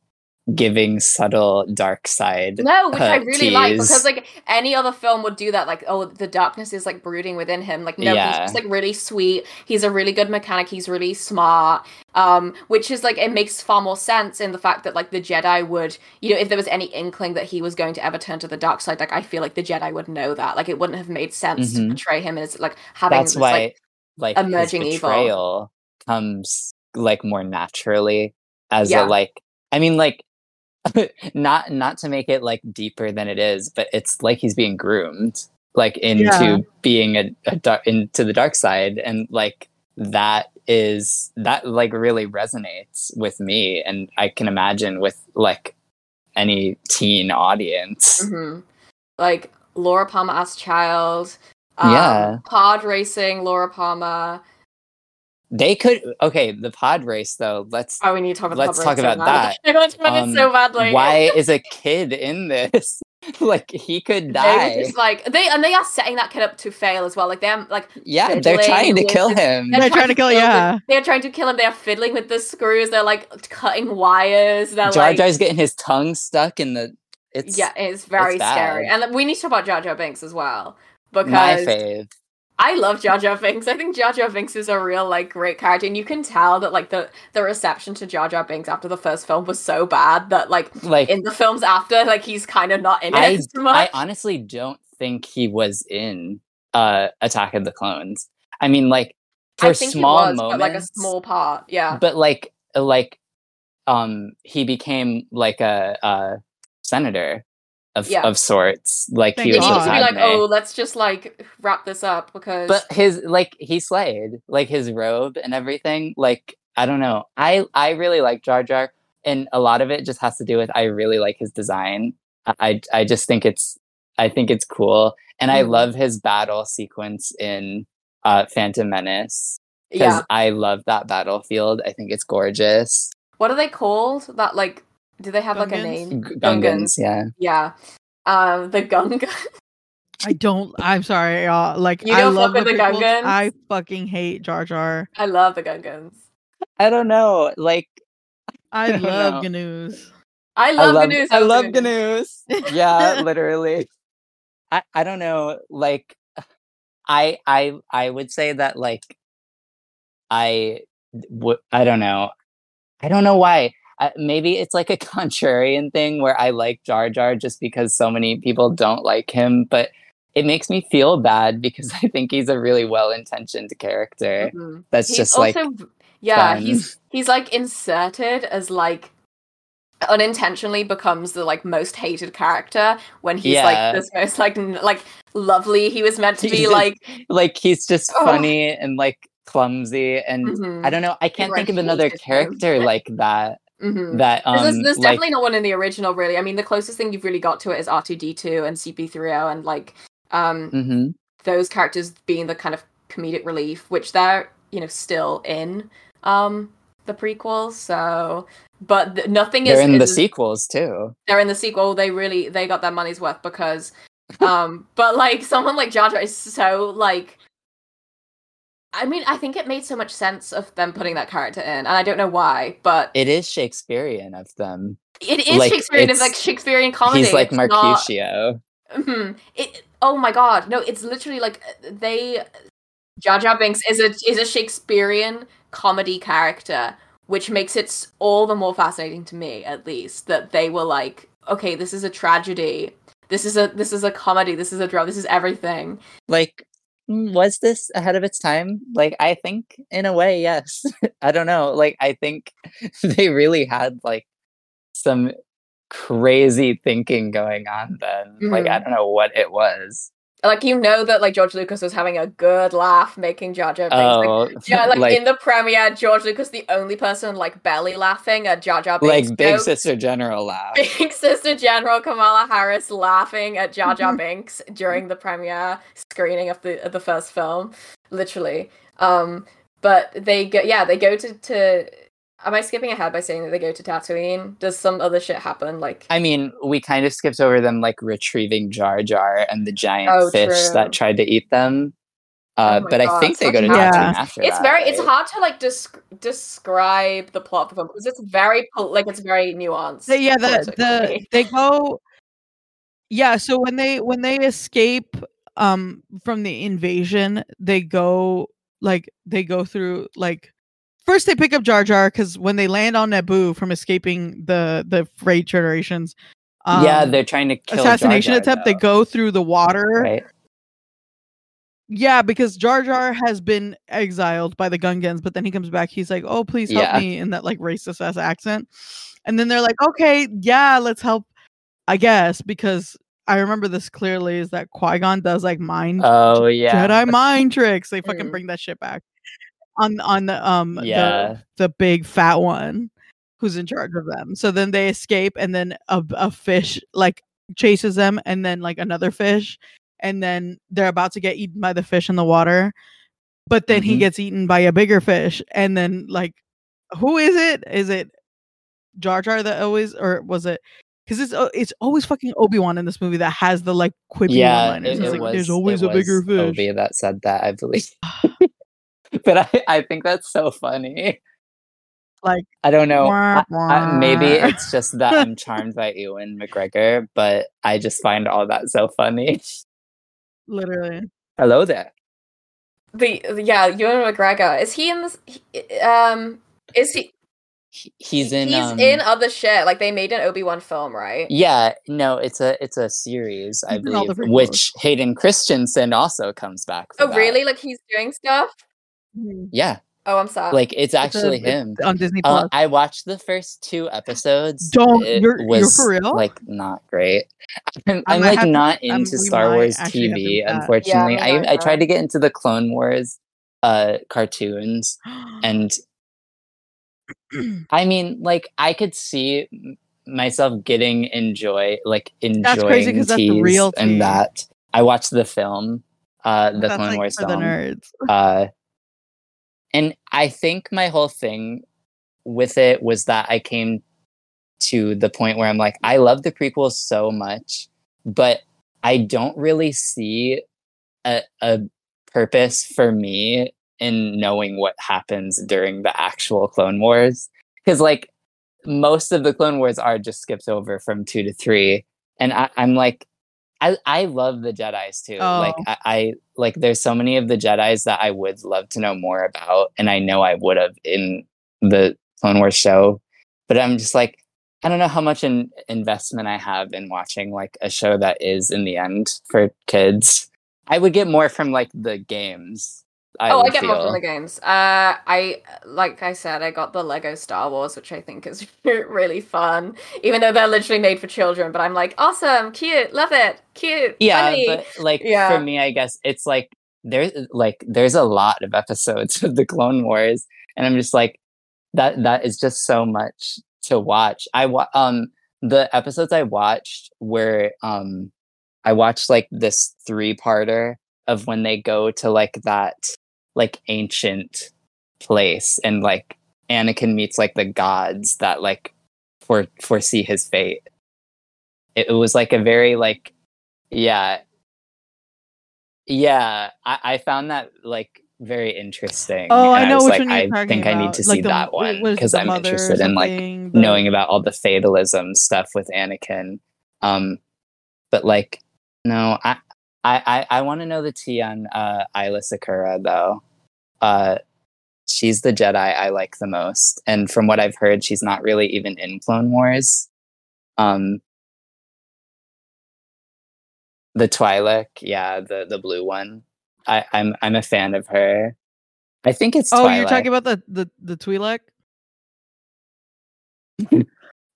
giving subtle dark side. no which i really like because like any other film would do that like oh the darkness is like brooding within him like no he's just like really sweet he's a really good mechanic he's really smart um which is like it makes far more sense in the fact that like the jedi would you know if there was any inkling that he was going to ever turn to the dark side like i feel like the jedi would know that like it wouldn't have made sense to Mhm. portray him as like having That's this, why like like, emerging evil. comes like more naturally as Yeah. a like I mean like *laughs* not not to make it like deeper than it is, but it's like he's being groomed like into Yeah. being a, a dark into the dark side and like that is that like really resonates with me and I can imagine with like any teen audience. mhm. like laura palmer as child um, Yeah. pod racing laura palmer They could okay, the pod race though, let's oh we need to talk about Let's talk about now. *laughs* that. i want to Um, it so badly why is a kid in this? *laughs* like he could die. were just like they and they are setting that kid up to fail as well. Like they're like yeah, they're trying to kill him. They're trying to kill- the- yeah. They're trying to kill him. They're fiddling with the screws. They're like cutting wires. They're Jar like Jar's getting his tongue stuck in the. It's yeah, it's very it's scary. bad. And we need to talk about Jar Jar Binks as well because my because fave. I love Jar Jar Binks. I think Jar Jar Binks is a real like great character, and you can tell that like the the reception to Jar Jar Binks after the first film was so bad that like Like in the films after, like he's kind of not in it I, much. I honestly don't think he was in uh Attack of the Clones. I mean, like for I think small he was, moments, but like a small part. Yeah. but like like um he became like a, a senator of Yeah. of sorts. Like Thank he It was God. needs with to be like, oh, let's just like wrap this up because but his like he slayed like his robe and everything like i don't know i i really like jar jar and a lot of it just has to do with i really like his design i i, I just think it's i think it's cool and i Mhm. love his battle sequence in uh phantom menace because yeah. i love that battlefield i think it's gorgeous What are they called? That like, do they have like a name? G- gungans yeah Yeah. Um, the Gungan. I don't. I'm sorry, y'all. Like You I don't love fuck the with the prequels. Gungans? I fucking hate Jar Jar. I love the Gungans. I don't know. Like *laughs* I I love Gnu's. I I love Gnu's. I love Ganoos. Ganoos. *laughs* Yeah, literally. I I don't know. Like I I I would say that like I would I don't know. I don't know why. Maybe it's like a *laughs* contrarian thing where I like Jar Jar just because so many people don't like him, but it makes me feel bad because *laughs* I think he's a really well-intentioned character. Mhm. That's He's just also, like yeah, fun. he's he's like inserted as like unintentionally becomes the like most hated character when he's Yeah. like this most like n- like lovely. He was meant to *laughs* be He's- like like he's just Oh. funny and like clumsy and mhm, I don't know. I can't think of another him. character like that. Mhm. That um, there's, there's like, definitely not one in the original, really. I mean, the closest thing you've really got to it is R2D2 and CP3O, and like um, mhm. those characters being the kind of comedic relief, which they're you know still in um, the prequels. So, but th- nothing they're is in the sequels too. they're in the sequel. They really they got their money's worth because, *laughs* um, but like someone like Jar Jar is so like. I mean, I think it made so much sense of them putting that character in, and I don't know why, but It is Shakespearean of them. it is like, Shakespearean. It's, it's- like Shakespearean comedy. He's like It's not- Mercutio. Mhm. It. Oh my god! No, it's literally like they. Jar Jar Binks is a is a Shakespearean comedy character, which makes it all the more fascinating to me, at least, that they were like, okay, this is a tragedy. This is a this is a comedy. This is a drama. This is everything. Like, mm, was this ahead of its time? Like, I think in a way, yes. *laughs* I don't know. Like, I think *laughs* they really had like some crazy thinking going on then. Like, I Mhm. don't know what it was. Like you know that like George Lucas was having a good laugh making Jar Jar Binks. Like, Oh, yeah, like, in the premiere, George Lucas the only person like belly laughing at Jar Jar Binks. like Big jokes. Sister General laugh. *laughs* Big Sister General Kamala Harris laughing at Jar Jar Binks during the premiere screening of the of the first film, literally. Um, but they go, yeah, they go to to. Am I skipping ahead by saying that they go to Tatooine? Does some other shit happen? Like, I mean, we kind of skipped over them like retrieving Jar Jar and the giant Oh, fish true. that tried to eat them. Uh, Oh my but I think they go to such Yeah. Tatooine after it's that, very, it's hard to like desc- describe the plot of the film because it's very like it's very nuanced. The- yeah, the the they go. Yeah, so when they when they escape um from the invasion, they go like they go through like first they pick up Jar Jar because when they land on Naboo from escaping the the Trade Federations, um, yeah, they're trying to kill assassination Jar, attempt. They go through the water. right. Yeah, because Jar Jar has been exiled by the Gungans, but then he comes back. He's like, "Oh, please help Yeah. me," in that like racist ass accent. And then they're like, "Okay, yeah, let's help." I guess because I remember this clearly is that Qui Gon does like mind Oh yeah, Jedi mind tricks. They fucking Mm. bring that shit back on on the um Yeah. the the big fat one who's in charge of them. So then they escape, and then a a fish like chases them, and then like another fish, and then they're about to get eaten by the fish in the water, but then he Mhm. gets eaten by a bigger fish, and then like who is it? Is it Jar Jar that always, or was it? Because it's uh, it's always fucking Obi Wan in this movie that has the like quippy yeah. one-liners. It, it like, was, "There's always a bigger fish." Obi that said that, I believe. *laughs* but I, I think that's so funny. Like, I don't know. wah, I- I- maybe it's just that I'm charmed by Ewan McGregor, but I just find all that so funny. *laughs* literally. Hello there. the yeah, Ewan McGregor is he in this? he- Um, is he? He- He's in. He's um, in other shit. Like they made an Obi Wan film, right? Yeah, no, it's a it's a series, I He's in all the believe, which Hayden Christensen also comes back. For Oh, that. really? Like he's doing stuff? Yeah, Oh, I'm sorry. like it's It's a- actually it's him. on Disney Uh, Plus. I watched the first two episodes. Don't- It you're- you're for real? like not great. *laughs* I'm, I I'm like have to- not um, into Star Wars actually have to TV. Unfortunately, me I I neither. tried to get into the Clone Wars uh cartoons, and *gasps* I mean, like I could see myself getting enjoy like enjoying That's crazy 'cause that's the teas real tea. and that I watched the film, uh, the That's Clone like Wars for the film, nerds. uh, and I think my whole thing with it was that I came to the point where I'm like, I love the prequels so much, but I don't really see a, a purpose for me in knowing what happens during the actual Clone Wars. Because, like, most of the Clone Wars are just skipped over from two to three. And I, I'm like, I, I love the Jedi's too. Like, Oh. I, I like, there's so many of the Jedi's that I would love to know more about. And I know I would have in the Clone Wars show. But I'm just like, I don't know how much an investment I have in watching like a show that is in the end for kids. I would get more from like the games. I oh, I get more from the games. Uh, I like I said, I got the Lego Star Wars, which I think is *laughs* really fun. Even though they're literally made for children, but I'm like, awesome, cute, love it, cute, yeah, funny. but like Yeah. for me, I guess it's like there's like there's a lot of episodes *laughs* of the Clone Wars, and I'm just like that. That is just so much to watch. I wa- um the episodes I watched were um I watched like this three parter of when they go to like that like ancient place and like Anakin meets like the gods that like for foresee his fate. It, it was like a very like yeah yeah I, I found that like very interesting Oh, I and know was which like i talking think i need about. to Like see the- that one what is it, because i'm interested in like knowing about all the fatalism stuff with anakin um but like no i i i, I want to know the tea on uh Aayla Secura though uh she's the jedi i like the most and from what i've heard she's not really even in clone wars um the Twi'lek, yeah, the the blue one. I, I'm I'm a fan of her. I think it's Oh, Twi'lek. you're talking about the the the Twi'lek? *laughs*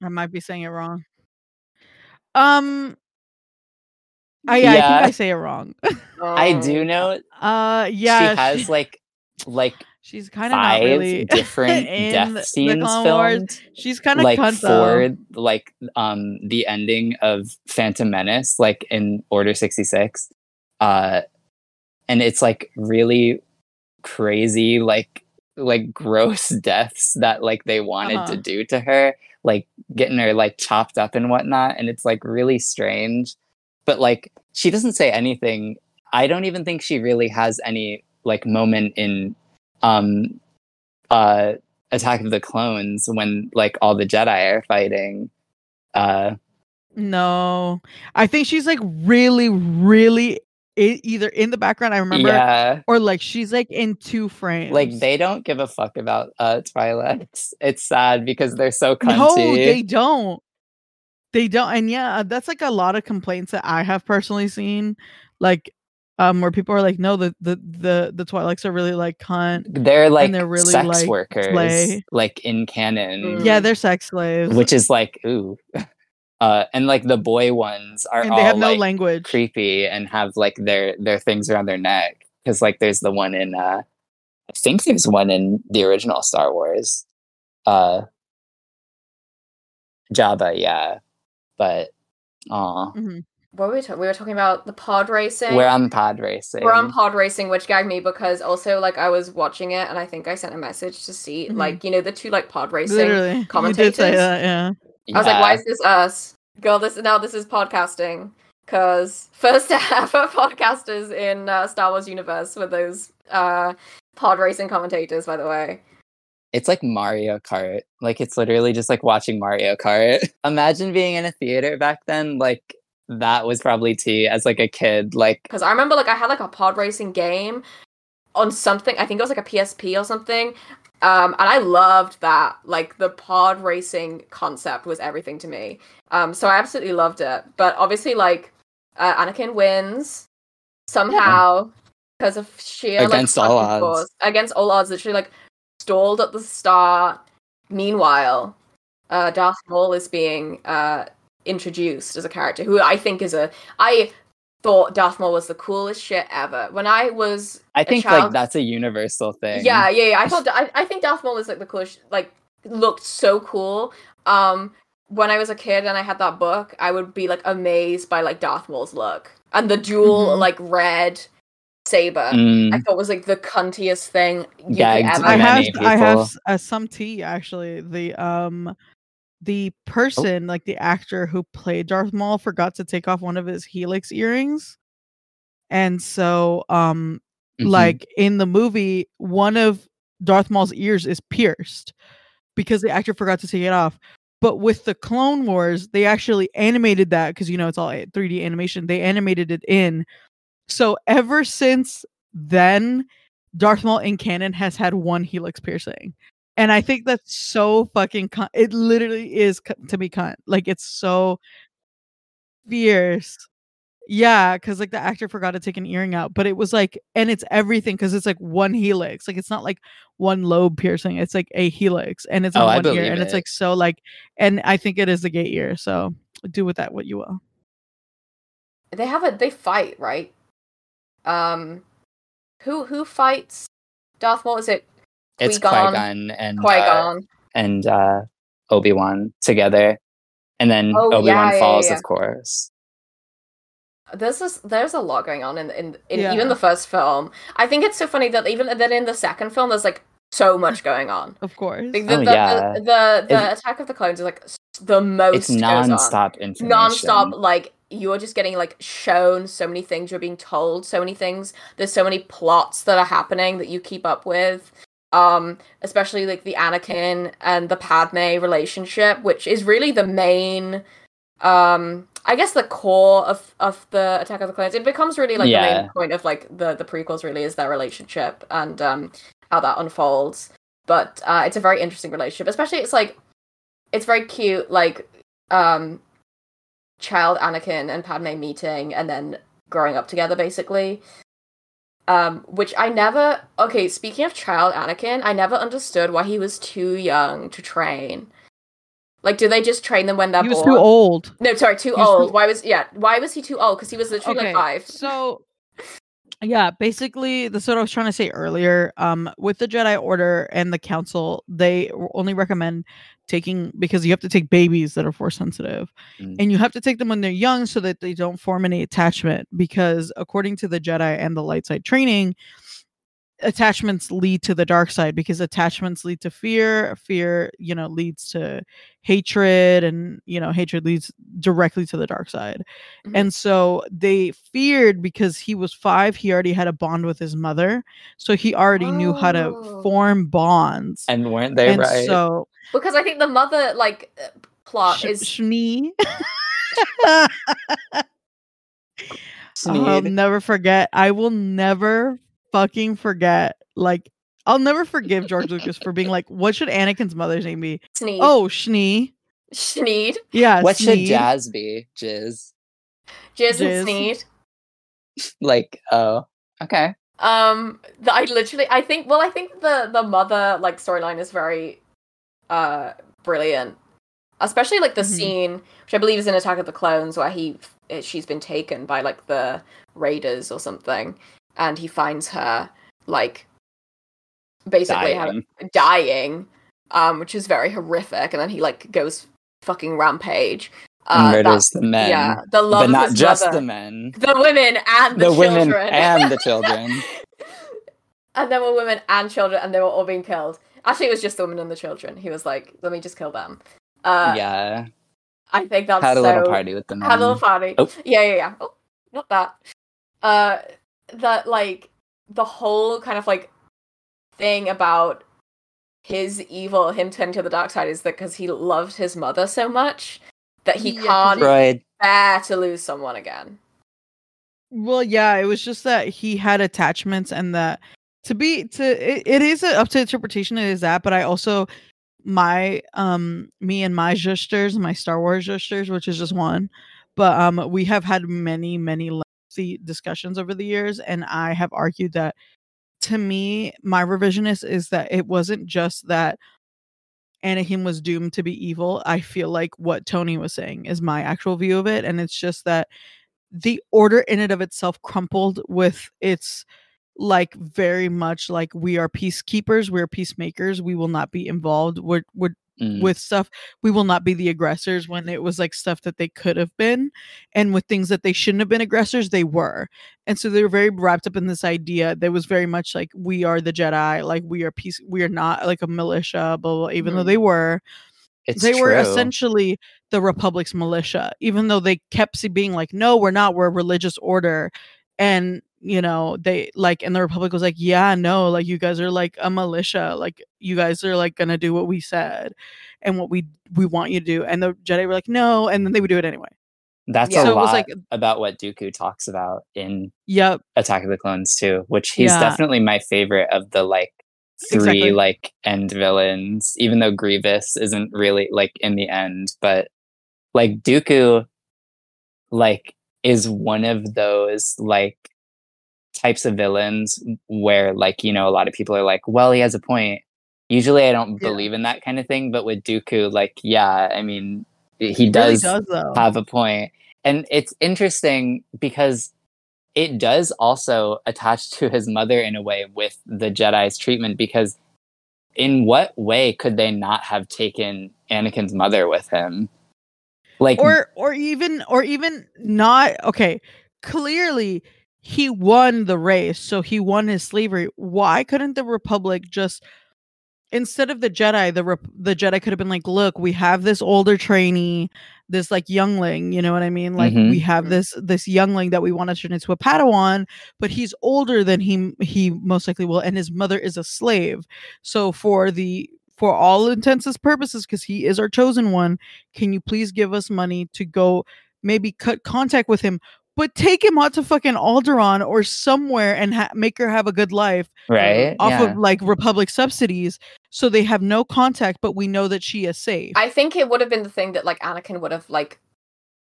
I might be saying it wrong. Um, I yeah, I think I say it wrong. I Oh. do know uh, yeah, she has like like she's kind of not really different *laughs* in death the scenes Clone Wars. filmed. She's kind of like cunt for though. like um the ending of Phantom Menace, like in Order sixty six, uh, and it's like really crazy, like like *laughs* gross deaths that like they wanted Uh-huh. to do to her, like getting her like chopped up and whatnot, and it's like really strange. But like she doesn't say anything. I don't even think she really has any like moment in um uh Attack of the Clones when like all the Jedi are fighting. Uh No, I think she's like really, really i- either in the background. I remember, yeah, or like she's like in two frames. like they don't give a fuck about uh Twilight. It's, sad because they're so cunty. No, they don't. They don't. And yeah, that's like a lot of complaints that I have personally seen. Like um where people are like, no, the the the the Twi'leks are really like cunt. they're like they're really, sex like, workers, slay. like in canon, Mm. Yeah, they're sex slaves. which is like ooh. *laughs* Uh, and like the boy ones are and all they have no like language. creepy and have like their their things around their neck because like there's the one in uh i think there's one in the original star wars uh jabba yeah but uh Mhm. What were we talking? We were talking about the pod racing. we're on pod racing We're on pod racing, which gagged me because also like I was watching it and I think I sent a message to see Mhm. like you know the two like pod racing. Literally. You did say commentators? that, yeah. I was like, why is this us? Girl, this now this is podcasting. Cause first *laughs* ever podcasters in uh, Star Wars universe were those uh, pod racing commentators, by the way. It's like mario kart like it's literally just like watching mario kart *laughs* imagine being in a theater back then like that was probably tea as like a kid like Because I remember like I had like a pod racing game on something. I think it was like a PSP or something. Um, and I loved that. Like the pod racing concept was everything to me. Um, so I absolutely loved it. But obviously, like uh, Anakin wins somehow because of sheer Against like, all odds. force. Against all odds, literally like stalled at the start. Meanwhile, uh, Darth Maul is being uh, introduced as a character who I think is a I thought Darth Maul was the coolest shit ever. When I was I think like child- that's a universal thing yeah, yeah, yeah. I thought I, I think Darth Maul is like the coolest. Like looked so cool. Um, when I was a kid and I had that book, I would be like amazed by like Darth Maul's look and the dual Mhm. like red saber. Mm, I thought was like the cuntiest thing you Gagged could ever. I have many I have uh, some tea actually. The um the person, like the actor who played Darth Maul, forgot to take off one of his helix earrings. And so, um, Mhm. like in the movie, one of Darth Maul's ears is pierced because the actor forgot to take it off. But with the Clone Wars, they actually animated that because you know it's all 3D animation. They animated it in. So ever since then, Darth Maul in canon has had one helix piercing. And I think that's so fucking cunt. It literally is cu- to be cunt. Like it's so fierce. Yeah, because like the actor forgot to take an earring out, but it was like, and it's everything because it's like one helix. Like it's not like one lobe piercing. It's like a helix, and it's Oh, on I one ear, believe and it's like so like, and I think it is the gate ear. So do with that what you will. They have a they fight right. Um, who who fights Darth Maul? Is it It's Qui-Gon, Qui Gon and Qui uh, Gon? and uh, Obi Wan together, and then Oh, Obi Wan yeah, yeah, falls, yeah. of course. there's this, there's a lot going on in in, in Yeah. even the first film. I think it's so funny that even that in the second film, there's like so much going on. Of course. Like, the, Oh, the, yeah. the, the, the Attack of the Clones is like the most It's goes on. non-stop information. non-stop like you're just getting like shown so many things you're being told so many things there's so many plots that are happening that you keep up with um especially like the anakin and the padme relationship which is really the main um i guess the core of of the attack of the clones. It becomes really like the main point of like the the prequels really is their relationship and um how that unfolds. But uh it's a very interesting relationship especially it's like it's very cute like um child Anakin and Padme meeting and then growing up together basically. Um, which I never okay, speaking of child Anakin, I never understood why he was too young to train. Like, do they just train them when they're he was born? too old. No, sorry, too old. too- Why was yeah? Why was he too old? Because he was literally like five. So yeah, basically that's what I was trying to say earlier. Um with the Jedi Order and the Council, they only recommend taking because you have to take babies that are force sensitive. Mm. And you have to take them when they're young so that they don't form any attachment because according to the Jedi and the light side training, attachments lead to the dark side because attachments lead to fear fear you know leads to hatred and you know hatred leads directly to the dark side Mhm. and so they feared because he was five he already had a bond with his mother so he already knew how to Oh. form bonds And weren't they and right? so Because I think the mother like uh, plot Sh- is Shmi. *laughs* *laughs* I'll never forget. I will never fucking forget. Like, I'll never forgive George Lucas for being like, "What should Anakin's mother's name be?" Sneed. Oh, Shmi. Sneed. Yeah. what should Sneed. Jazz be? Jizz. Jizz Jizz. and Sneed. *laughs* Like, oh, okay. Um, the, I literally, I think, well, I think the the mother like storyline is very, uh, brilliant. Especially like the Mhm. scene, which I believe is in Attack of the Clones, where he eh, she's been taken by like the raiders or something, and he finds her like basically having Dying. dying, um, which is very horrific, and then he like goes fucking rampage. Uh, murders that- the men. yeah, the love but not just mother. the men. the women and the, The women children. and the *laughs* children. and there were women and children, and they were all being killed. Actually, it was just the women and the children. He was like, "Let me just kill them." Uh, yeah. I think that's Had a little party with the men. Had a little party. Oh. Yeah, yeah, yeah. Oh, not that. Uh, that like the whole kind of like thing about his evil, him turning to the dark side, is that because he loved his mother so much that he Yeah, 'cause can't Freud. bear to lose someone again. Well, yeah, it was just that he had attachments and that to be to it, it is a, up to interpretation it is that, but I also my um me and my sisters, my Star Wars sisters, which is just one, but um we have had many many lengthy discussions over the years and I have argued that to me my revisionist is that it wasn't just that Anakin was doomed to be evil. I feel like what Tony was saying is my actual view of it and it's just that the order in and of itself crumpled with its like very much like we are peacekeepers we're peacemakers we will not be involved with with Mm. with stuff we will not be the aggressors when it was like stuff that they could have been and with things that they shouldn't have been aggressors they were and so they were very wrapped up in this idea that was very much like we are the jedi like we are peace we are not like a militia blah blah, blah even though Mhm. they were it's they were essentially the Republic's militia, even though they kept being like, no, we're not, we're a religious order. And, you know, they like, and the Republic was like, yeah, no, like you guys are like a militia. Like you guys are like to do what we said and what we, we want you to do. And the Jedi were like, no. And then they would do it anyway. That's Yeah. a So lot like, about what Dooku talks about in yep. Attack of the Clones too, which he's Yeah. definitely my favorite of the like three Exactly. like end villains, even though Grievous isn't really like in the end, but like Dooku like is one of those like types of villains where like, you know, a lot of people are like, well, he has a point. Usually I don't Yeah. believe in that kind of thing, but with Dooku, like, yeah, I mean, he He really does does have a. And it's interesting because it does also attach to his mother in a way with the Jedi's treatment because in what way could they not have taken Anakin's mother with him? Like or or even or even not okay clearly he won the race so he won his slavery. Why couldn't the republic just instead of the jedi the Rep- the jedi could have been like look we have this older trainee this like youngling you know what i mean? Like Mhm. we have this this youngling that we want to turn into a padawan but he's older than he he most likely will and his mother is a slave. So for the for all intents and purposes because he is our chosen one can you please give us money to go maybe cut contact with him but take him out to fucking Alderaan or somewhere and ha- make her have a good life right? off yeah. of like republic subsidies so they have no contact but we know that she is safe I think it would have been the thing that like Anakin would have like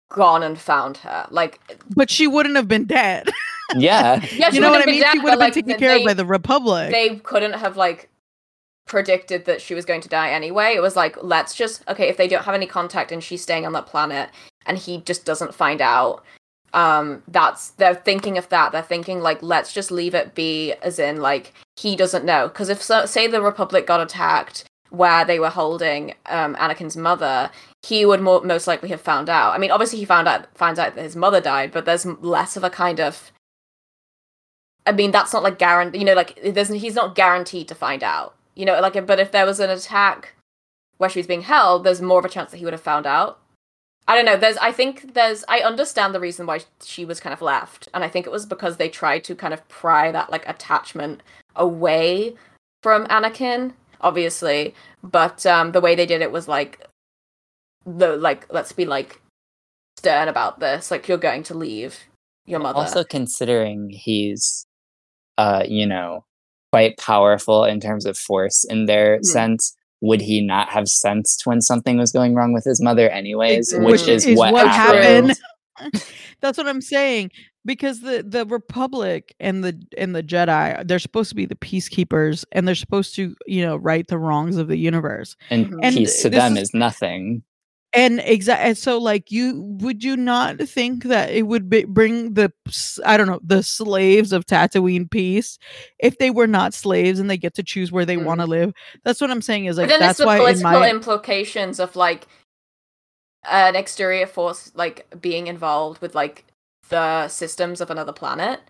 gone and found her. Like but she wouldn't have been dead *laughs* yeah. yeah, you know what i mean dead, she but, would have been like, taken care they, of by the republic They couldn't have like predicted that she was going to die anyway. It was like, let's just okay, if they don't have any contact and she's staying on that planet and he just doesn't find out, um, that's they're thinking of that. They're thinking like, let's just leave it be, as in like he doesn't know. Because if so, say the Republic got attacked where they were holding um Anakin's mother, he would more, most likely have found out. I mean, obviously he found out finds out that his mother died, but there's less of a kind of I mean, that's not like guaranteed. You know, like there's he's not guaranteed to find out. You know, like but if there was an attack where she was being held, there's more of a chance that he would have found out. I don't know. There's I think there's I understand the reason why she was kind of left, and I think it was because they tried to kind of pry that like attachment away from Anakin, obviously. But um the way they did it was like the like let's be like stern about this. Like you're going to leave your mother. Also considering he's uh, you know, quite powerful in terms of force in their Mhm. sense. Would he not have sensed when something was going wrong with his mother anyways? Ex- Which which is, is what, what happened. happened. *laughs* *laughs* That's what I'm saying. Because the the Republic and the and the Jedi, they're supposed to be the peacekeepers, and they're supposed to, you know, right the wrongs of the universe. And. And peace to them is- is nothing. And exactly, so like, you would you not think that it would be, bring the i don't know the slaves of Tatooine peace if they were not slaves and they get to choose where they Mm. want to live? That's what I'm saying. Is But like then that's there's the why political my implications of like an exterior force like being involved with like the systems of another planet.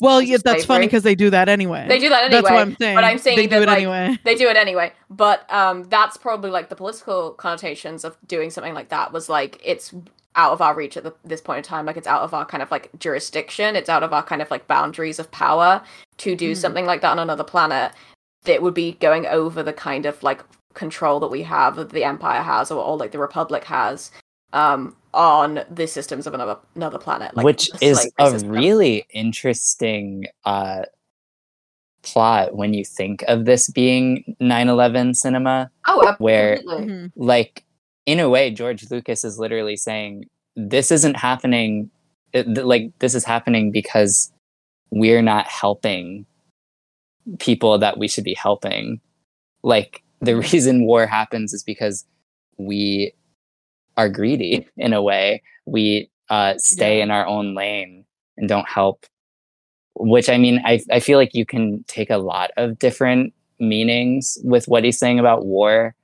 Well, yeah, that's funny because they do that anyway. they do that anyway. That's what I'm saying. But I'm saying they do that, it like, anyway. They do it anyway. But um that's probably like the political connotations of doing something like that was like it's out of our reach at the, this point in time. Like it's out of our kind of like jurisdiction. It's out of our kind of like boundaries of power to do Mhm. something like that on another planet. That would be going over the kind of like control that we have that the Empire has or, or like the Republic has um on the systems of another another planet. Like which is slavery a system. really interesting uh, plot when you think of this being 9-11 cinema oh where- absolutely. Mhm. like in a way george lucas is literally saying this isn't happening it- th- like this is happening because we're not helping people that we should be helping like the *laughs* reason war happens is because we are greedy *laughs* in a way we uh, stay Yeah. in our own lane and don't help which i mean I, I feel like you can take a lot of different meanings with what he's saying about war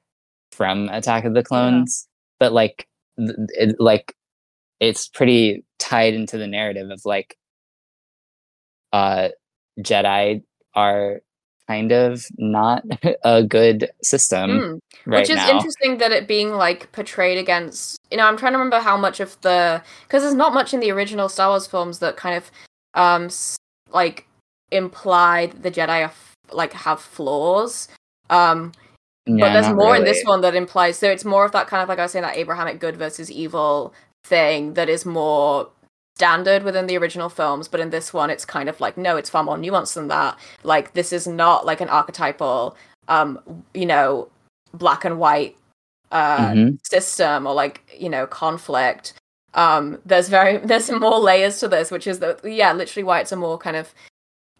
from attack of the clones but like th- it, like it's pretty tied into the narrative of like uh jedi are kind of not *laughs* a good system Mm. right Which is now. interesting that it being like portrayed against. You know, I'm trying to remember how much of the because there's not much in the original Star Wars films that kind of um s- like imply that the Jedi are f- like have flaws. Um, Yeah, but there's more in this one that implies so it's more of that kind of like I was saying that Abrahamic good versus evil thing that is more standard within the original films but in this one it's kind of like no it's far more nuanced than that. Like this is not like an archetypal um you know black and white uh Mhm. system or like you know conflict. Um there's very *laughs* there's more layers to this which is that yeah literally why it's a more kind of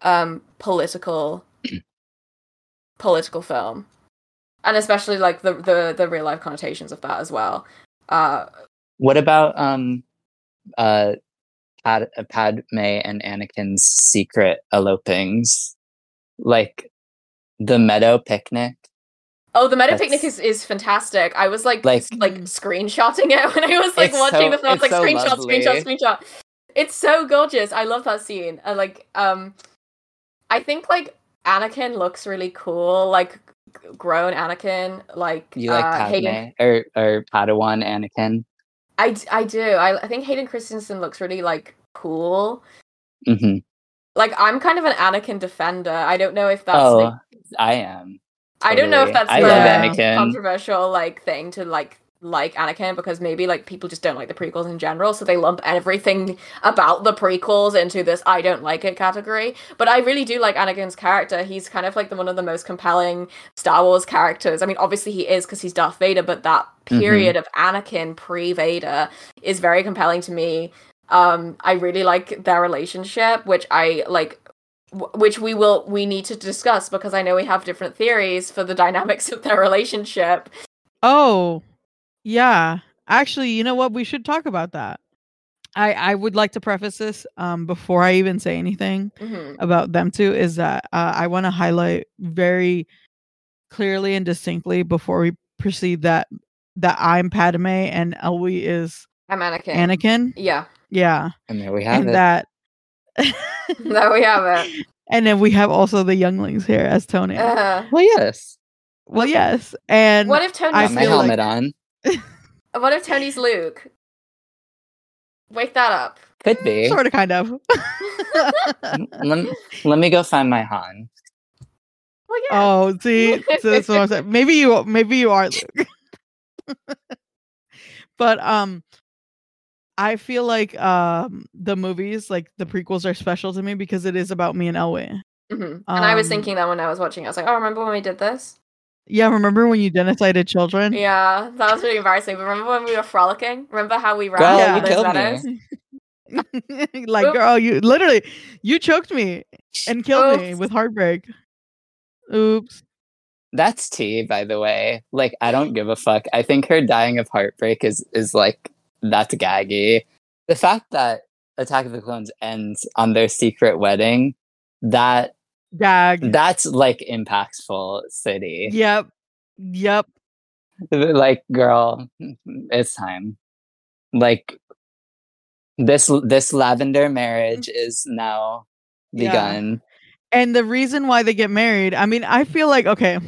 um political *clears throat* political film. And especially like the the the real life connotations of that as well. Uh What about um uh Pad- Padme and Anakin's secret elopings? Like the meadow picnic? oh the meta That's- picnic is is fantastic i was like Like- like screenshotting it *laughs* when i was like watching so- the film it's like so screenshot lovely. screenshot screenshot it's so gorgeous i love that scene and like um i think like anakin looks really cool like grown anakin like You like uh, Padme Hayden, or or Padawan Anakin? I, d- I do. I, I think hayden christensen looks really like cool. Hmm like i'm kind of an anakin defender. I don't know if that's Oh, like, I am. I don't know if that's I the love Anakin. controversial like thing to like like Anakin because maybe like people just don't like the prequels in general, so they lump everything about the prequels into this I don't like it category. But I really do like Anakin's character. He's kind of like the one of the most compelling Star Wars characters. I mean, obviously he is because he's Darth Vader, but that Mhm. period of Anakin pre Vader is very compelling to me. Um, I really like their relationship, which I like which we will we need to discuss because I know we have different theories for the dynamics of their relationship. Oh, yeah. Actually, you know what? We should talk about that. I I would like to preface this um before I even say anything hmm about them two is that uh, I want to highlight very clearly and distinctly before we proceed that that I'm Padme and Elwie is I'm Anakin. Anakin. Yeah, Yeah, And there we have and it. that. *laughs* there we have it. *laughs* and then we have also the younglings here as Tony. Uh, well, yes. well, yes, and what if Tony's I Got my helmet like- on. *laughs* what if Tony's Luke? Wake that up. Could be. *laughs* sort of, kind of. let, let me go find my Han. Well, yeah. Oh, see, so *laughs* that's what I'm saying. Maybe you, maybe you are Luke. but um, I feel like um the movies, like the prequels, are special to me because it is about me and Elway. Mhm. and I was um, thinking that when I was watching, I was like, "Oh, remember when we did this? Yeah, remember when you genocided children? Yeah, that was really embarrassing. But remember when we were frolicking? Remember how we ran Girl, through you those killed me. *laughs* like, Oop. girl, you literally you choked me and killed me with heartbreak. Oops. That's tea, by the way. Like, I don't *laughs* give a fuck. I think her dying of heartbreak is is like that's gaggy. The fact that Attack of the Clones ends on their secret wedding, that Gag. that's like impactful city. Yep. Yep. Like, girl, it's time. Like this this lavender marriage is now Yeah. begun. And the reason why they get married, I mean, I feel like okay,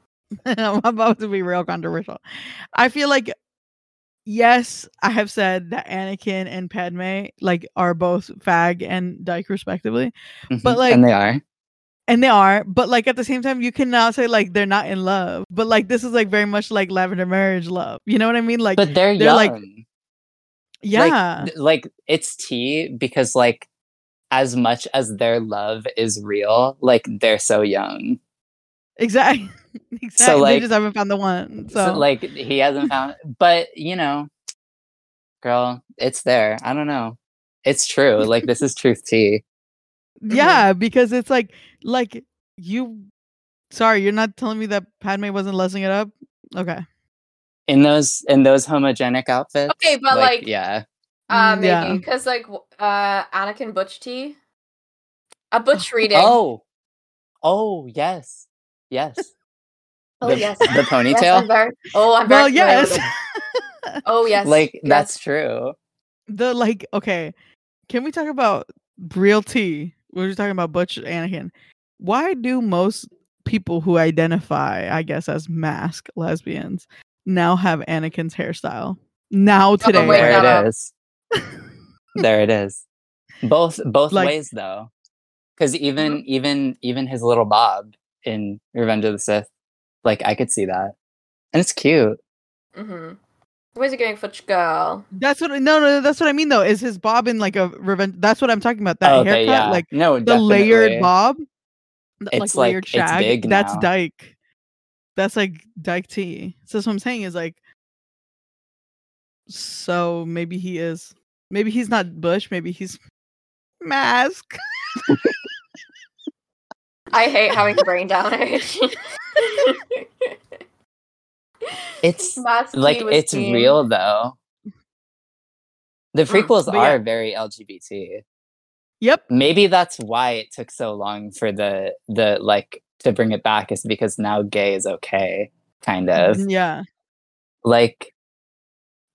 *laughs* I'm about to be real controversial. I feel like yes, I have said that Anakin and Padme like are both fag and dyke respectively, But, Mhm. like- and they are. And they are. But like at the same time, you cannot say like they're not in love. But like this is like very much like lavender marriage love. You know what I mean? Like But they're, they're, young. like- yeah, like, like it's tea because like as much as their love is real like they're so young exactly. *laughs* exactly. they like- just haven't found the one. So, so, like he hasn't found but you know girl it's there i don't know it's true like this is truth tea yeah, because it's like like you. Sorry, you're not telling me that Padme wasn't lessing it up. Okay. in those in those homogenic outfits Okay, but, like, yeah Uh, Mm, yeah. maybe because like uh, Anakin Butch T, a Butch *gasps* reading. oh oh yes yes *laughs* Oh, the, yes. the *laughs* Yes, ponytail I'm very. Oh, I'm very. Well, familiar yes. *laughs* Oh yes. like yes. that's true the like okay can we talk about real tea we were just talking about butch anakin why do most people who identify, I guess, as masc lesbians now have Anakin's hairstyle. Now today, wait, there no, no. it is. *laughs* there it is. Both both Like- ways though, because even even even his little Bob in Revenge of the Sith, like I could see that, and it's cute. hmm Where's he going for ch- girl? that's what no no that's what I mean though. Is his bob in like a revenge? That's what I'm talking about. That okay, haircut, yeah, like no, the layered bob, th- It's like like- layered it's shag. big that's now. Dyke. That's like Dyke T. So that's what I'm saying is like. So maybe he is. Maybe he's not Bush. Maybe he's mask. *laughs* I hate having brain damage. *laughs* *laughs* It's *laughs* Maskey like it's seen- real though. The Mm, prequels but are very LGBT. Yep. Maybe that's why it took so long for the the like to bring it back is because now gay is okay, kind of. Yeah. Like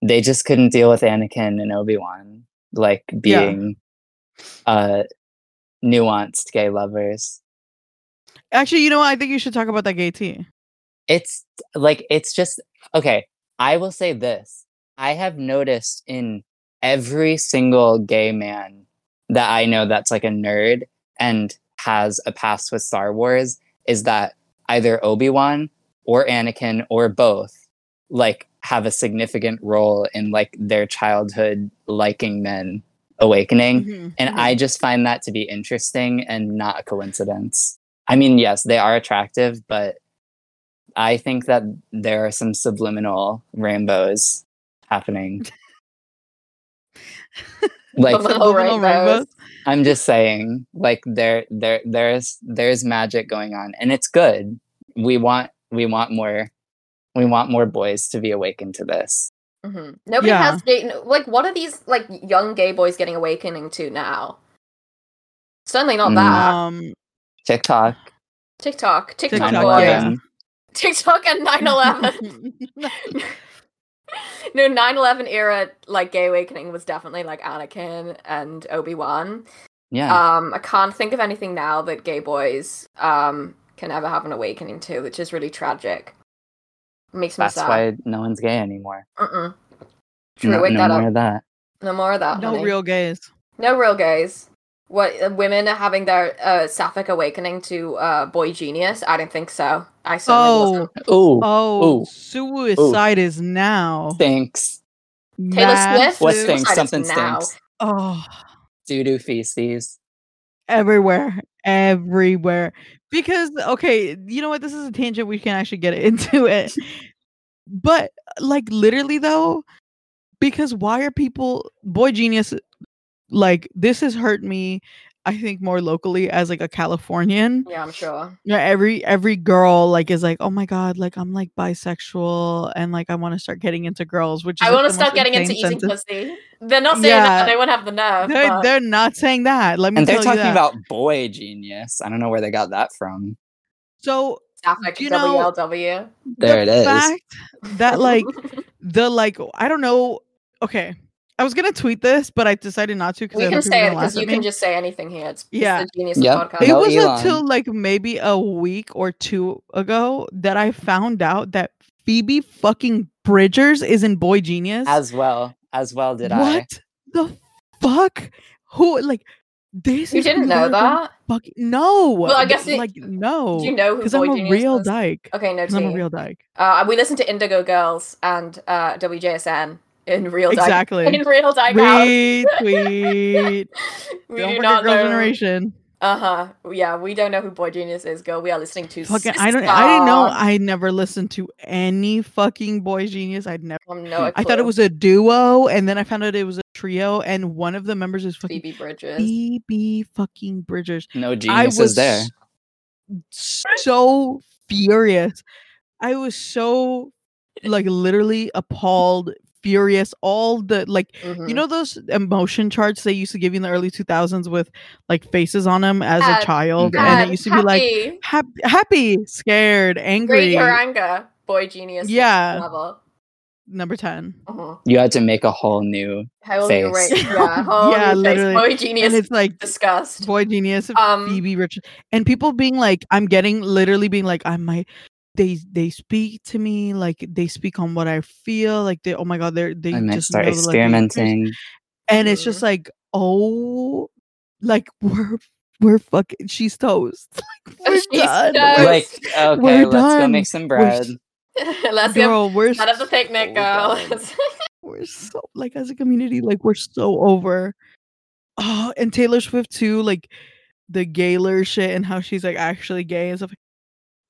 they just couldn't deal with Anakin and Obi-Wan like Yeah. being uh nuanced gay lovers. Actually, you know what? I think you should talk about that gay tea. It's like it's just okay i will say this i have noticed in every single gay man that i know that's like a nerd and has a past with star wars is that either obi-wan or anakin or both like have a significant role in like their childhood liking men awakening Mhm, and mhm. I just find that to be interesting and not a coincidence. I mean, yes, they are attractive, but I think that there are some subliminal rainbows happening. *laughs* like Subliminal Subliminal rainbows. I'm just saying, like there there there's there's magic going on and it's good. We want we want more we want more boys to be awakened to this. Mhm. Nobody Yeah. has gay. Like, what are these like young gay boys getting awakening to now? Certainly not that. um TikTok, TikTok, TikTok, 9/11. boys, yeah. TikTok, and 9/11. *laughs* no, 9/11 era like gay awakening was definitely like Anakin and Obi Wan. Yeah. Um, I can't think of anything now that gay boys um can ever have an awakening to, which is really tragic. Makes me sad. That's sad. why no one's gay anymore. Mm-mm. True, No, wake no that more up. of that. No more of that. no honey. real gays. No real gays. What uh, women are having their uh, sapphic awakening to uh, boy genius? I don't think so. I certainly Oh, wasn't. Ooh, oh, Ooh. suicide is now. thanks. Taylor Swift. What Massive- stinks? Something stinks. Oh, Doo doo feces. everywhere, everywhere. Because okay, you know what? This is a tangent. We can actually get *laughs* into it. But like literally though, because why are people boy genius? Like this has hurt me. I think more locally as like a Californian. Yeah, I'm sure. Yeah, every every girl like is like, oh my god, like I'm like bisexual and like I want to start getting into girls, which is, I want to the start getting into insane eating pussy. They're not saying Yeah. that. They won't have the nerve. They're, but- they're not saying that. Let me And they're tell talking you about boy genius. I don't know where they got that from. so Sapphic you know- WLW. There the it is. fact that like *laughs* the like I don't know. Okay, I was gonna tweet this, but I decided not to because we can say it because you can just say anything here. It's, it's Yeah. the genius Yep. podcast. It No, was Elon. until like maybe a week or two ago that I found out that Phoebe fucking Bridgers is in Boy Genius. As well. As well did I. what the fuck? Who like this? You didn't know that? Fucking no. Well, I guess it- like no. Do you know who because Boy I'm a real was? dyke. Okay, no. I'm a real dyke. Uh, we listened to Indigo Girls and uh, WJSN in real dyke- Exactly. in real dyke house. Retweet. we Don't do not know. Generation. Uh huh. Yeah, we don't know who Boy Genius is, Go. We are listening to. Fucking, I don't. I didn't know. I never listened to any fucking Boy Genius. I'd never. Um, no, I thought it was a duo, and then I found out it was a trio, and one of the members is fucking Phoebe Bridgers. Phoebe fucking Bridgers. No I genius was is there. so furious. I was so like literally appalled, furious. All the like, Mhm. you know those emotion charts they used to give you in the early 2000s with like faces on them as Sad, a child, sad, and it used to be like happy, happy, happy, scared, angry. great your anger, Boy Genius. Yeah. level. number ten. Mhm. You had to make a whole new. Whole new Face. race. Yeah, *laughs* whole Yeah, new face. literally. Boy genius. And it's like disgust. Boy Genius, Um, Phoebe Richard, and people being like, I'm getting literally being like, I'm my. They they speak to me like they speak on what I feel like they oh my god they're they I might just start know the, like, the answers. experimenting. and it's just like oh like *laughs* we're we're fucking she's toast *laughs* like *laughs* we're She's done toast. Like, okay, We're let's go make some We're bread. Let's go. girl we're Out of the picnic, so girl. we're so like as a community like we're so over oh and taylor swift too like the gaylor shit and how she's like actually gay and stuff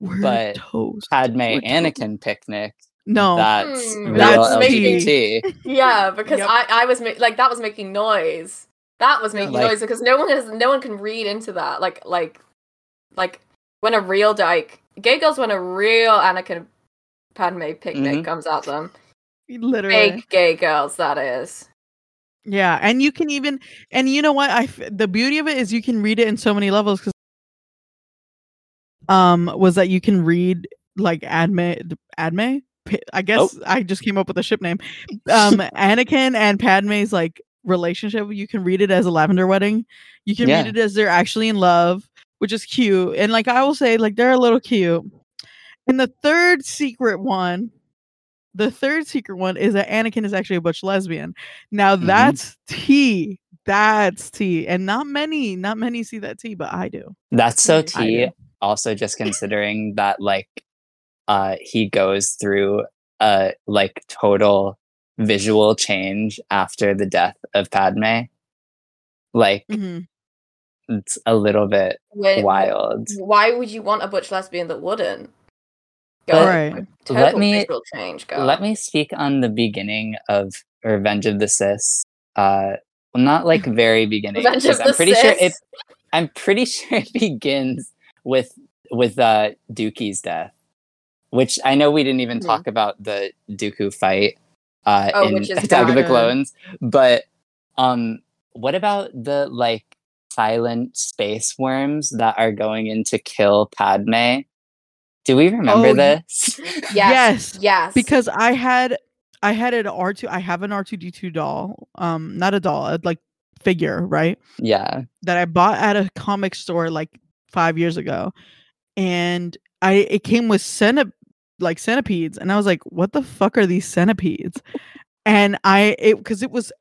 we're But toast Padme We're toast. Anakin picnic. no That's real that's LGBT. *laughs* yeah, because Yep. I, I was ma- like that was making noise. That was making Like- noise because no one has no one can read into that. Like like like when a real dyke gay girls when a real Anakin Padme picnic Mhm. comes at them. literally Fake gay girls, that is. Yeah, and you can even and you know what? I the beauty of it is you can read it in so many levels because um was that you can read like Adme Adme. P- I guess I just came up with a ship name. *laughs* Um, Anakin and Padme's like relationship. You can read it as a lavender wedding. You can Yeah. read it as they're actually in love, which is cute. And like I will say, like they're a little cute. And the third secret one, the third secret one is that Anakin is actually a butch lesbian. Now Mhm. that's tea. That's tea. And not many, not many see that tea, but I do. That's so I tea. Do. Also, just considering that, like, uh, he goes through a like total visual change after the death of Padme. Like, Mhm. it's a little bit When- wild. Why would you want a butch lesbian that wouldn't? Go Right. Total let me- visual change, girl. Let me speak on the beginning of Revenge of the Sis. Uh, well, not like very beginning. Revenge of 'cause I'm the pretty sure it. I'm pretty *laughs* sure it begins with with uh, Dooku's death, which I know we didn't even Mhm. talk about the Dooku fight uh, Oh, in which is *laughs* Attack of the. Clones, but um, what about the like silent space worms that are going in to kill Padme? Do we remember Oh, this? *laughs* Yes. Yes, Yes. because I had I had an R2 I have an R2D2 doll. Um not a doll, a like figure, right? yeah. That I bought at a comic store like 5 years ago. And I it came with centip like centipedes and I was like, "What the fuck are these centipedes?" And I it cuz it was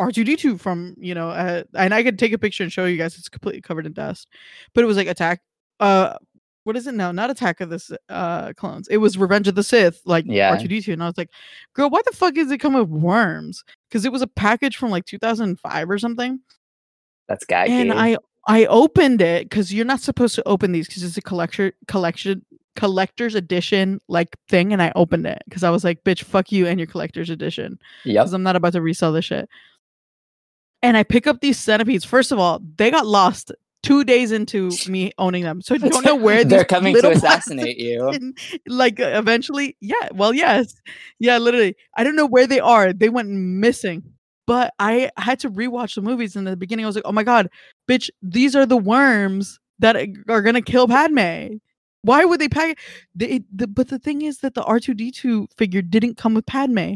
R2D2 from, you know, uh, and I could take a picture and show you guys it's completely covered in dust. But it was like attack uh what is it now? Not Attack of the uh clones. It was Revenge of the Sith, like Yeah. R2D2, and I was like, "Girl, why the fuck is it come with worms?" Because it was a package from like 2005 or something, That's gaggy. and I I opened it because you're not supposed to open these because it's a collection collection collector's edition like thing, and I opened it because I was like, "Bitch, fuck you and your collector's edition," yep. because I'm not about to resell this shit. And I pick up these centipedes. First of all, they got lost two days into *laughs* me owning them, so I don't know *laughs* where they're coming to *laughs* assassinate you. like eventually yeah well yes yeah literally i don't know where they are they went missing but i had to rewatch the movies in the beginning i was like oh my god bitch these are the worms that are gonna kill padme why would they pack they, the, but the thing is that the r2d2 figure didn't come with padme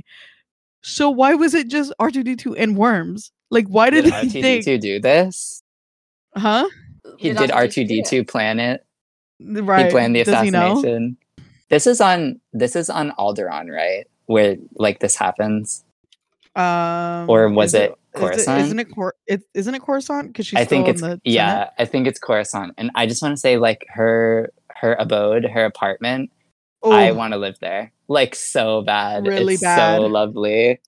so why was it just r2d2 and worms like why did, Did *laughs* R2D2 do this? huh He did R2D2 plan it. right He planned the Does he know? assassination. This is on this is on Alderaan, right? Where like this happens. Um, Or was is it is Coruscant? isn't it Cor- it, isn't it Coruscant? Because she's I think still it's in the yeah, Senate? I think it's Coruscant. And I just want to say like her her abode, her apartment, I Oh, want to live there. Like so bad. Really it's bad. so lovely.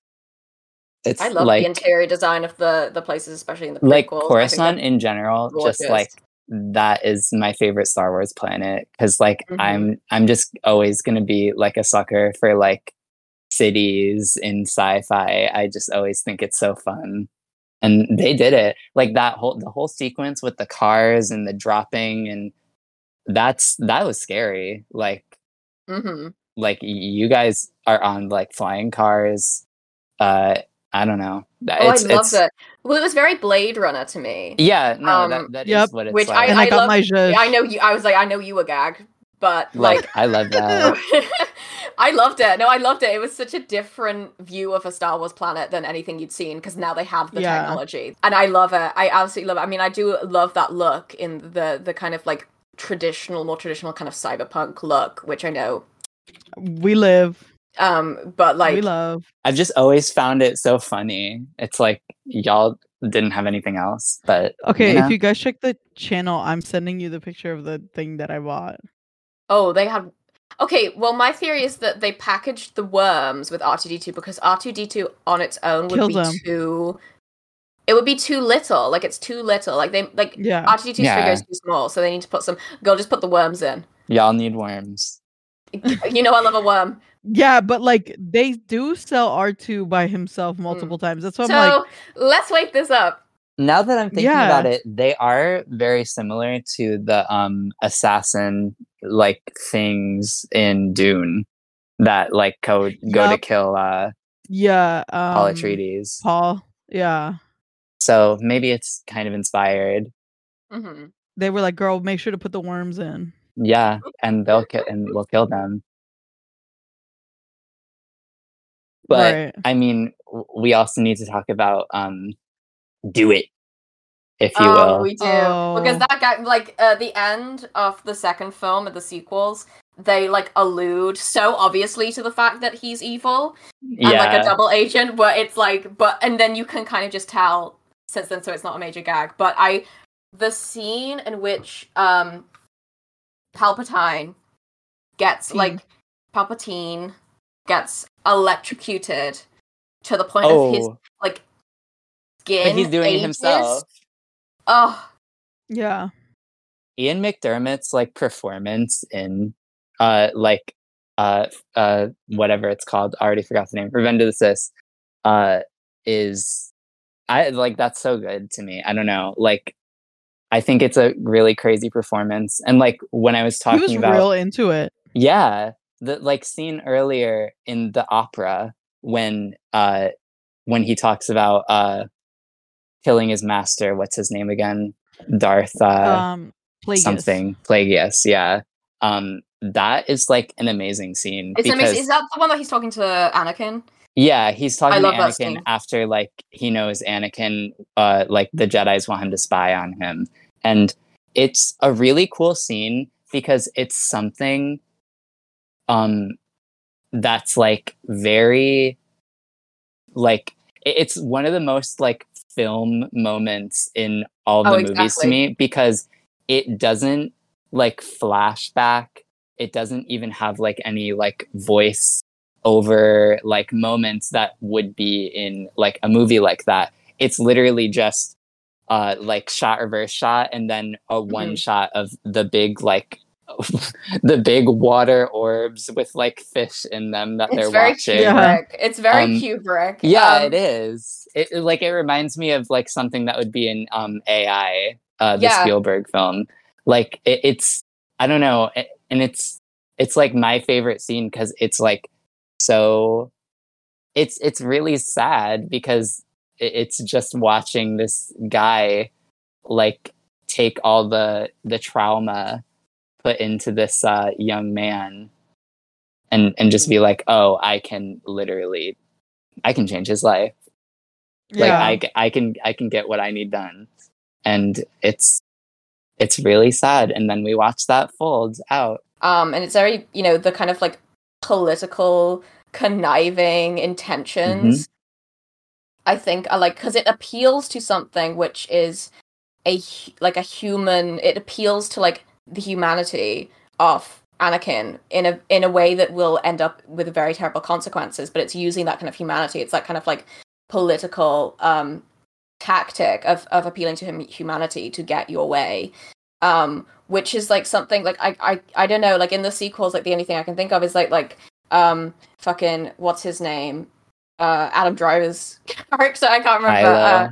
It's I love like the interior design of the the places, especially in the like prequels. I think Coruscant in general, just like that is my favorite Star Wars planet because like Mhm. I'm I'm just always gonna be like a sucker for like cities in sci-fi. I just always think it's so fun. And they did it. Like that whole the whole sequence with the cars and the dropping and that's that was scary. Like Mhm. like you guys are on like flying cars. Uh I don't know. Oh, It's- I love that. Well, it was very Blade Runner to me. Yeah, no, Um, that, that is Yep. what it's Which like. and I, I got love- my zhuzh. I know you. I was like, I know you were gag, but like, like I love that. *laughs* I loved it. No, I loved it. It was such a different view of a Star Wars planet than anything you'd seen because now they have the Yeah. technology, and I love it. I absolutely love it. I mean, I do love that look in the the kind of like traditional, more traditional kind of cyberpunk look, which I know. We live. Um, but like, we love. I've just always found it so funny. It's like y'all didn't have anything else, but Okay, you know? if you guys check the channel, I'm sending you the picture of the thing that I bought. oh, they had. Okay, well, my theory is that they packaged the worms with R two D two because R two D two on its own would Kills be them. too. It would be too little. Like it's too little. Like they like Yeah. R two D two's figure is too small, so they need to put some. Go, just put the worms in. y'all need worms. *laughs* you know, I love a worm. Yeah, but like they do sell R2 by himself multiple times. That's why so I'm like, so let's wake this up. Now that I'm thinking Yeah. about it, they are very similar to the um assassin like things in Dune that like go go to kill uh yeah, um, Paul Atreides. Paul. Yeah. So maybe it's kind of inspired. hmm They were like, girl, make sure to put the worms in. Yeah, and they'll *laughs* kill and we'll kill them. But right. I mean, we also need to talk about um do it if you Oh, will. we do because Oh. that guy, like, uh, the end of the second film of the sequels, they like allude so obviously to the fact that he's evil and like a double agent, but it's like, but and then you can kind of just tell since then, so it's not a major gag. But I, the scene in which um, Palpatine gets Teen. like Palpatine gets electrocuted to the point of his oh, like but skin. he's doing it himself. Oh, Yeah. Ian McDiarmid's like performance in uh like uh uh whatever it's called, I already forgot the name. Revenge of the Sis uh is I like that's so good to me. I don't know. Like I think it's a really crazy performance. And like when I was He talking was about real into it. yeah, the like scene earlier in the opera when uh when he talks about uh killing his master, what's his name again? Darth uh um Plagueis. something Plagueis, yeah. Um that is like an amazing scene it's because amazing. Is that the one that he's talking to Anakin? yeah, he's talking to Anakin after like he knows Anakin uh like the Jedi's want him to spy on him. And it's a really cool scene because it's something um that's like very like it's one of the most like film moments in all the Oh, movies to me because it doesn't like flashback it doesn't even have like any like voice over like moments that would be in like a movie like that. It's literally just uh like shot reverse shot and then a one Mhm. shot of the big like *laughs* the big water orbs with like fish in them that It's they're very watching Yeah. Kubrick. It's very Um, Kubrick. yeah, Um, it is. It it- like it reminds me of like something that would be in um AI, uh, the Yeah. Spielberg film. Like it, it's I don't know, it, and it's it's like my favorite scene because it's like so. It's it's really sad because it, it's just watching this guy like take all the the trauma put into this uh, young man and and just be like oh i can literally i can change his life. Like I, I, I can i can get what i need done. And it's it's really sad. And then we watch that fold out. Um and it's very you know the kind of like political conniving intentions i think are like because it appeals to something which is a like a human it appeals to like the humanity of anakin in a in a way that will end up with very terrible consequences but it's using that kind of humanity. It's that kind of like political um tactic of of appealing to him humanity to get your way. Um which is like something like I, I I don't know like in the sequels like the only thing I can think of is like like um fucking what's his name? Uh Adam Driver's *laughs* character. I can't remember. Uh,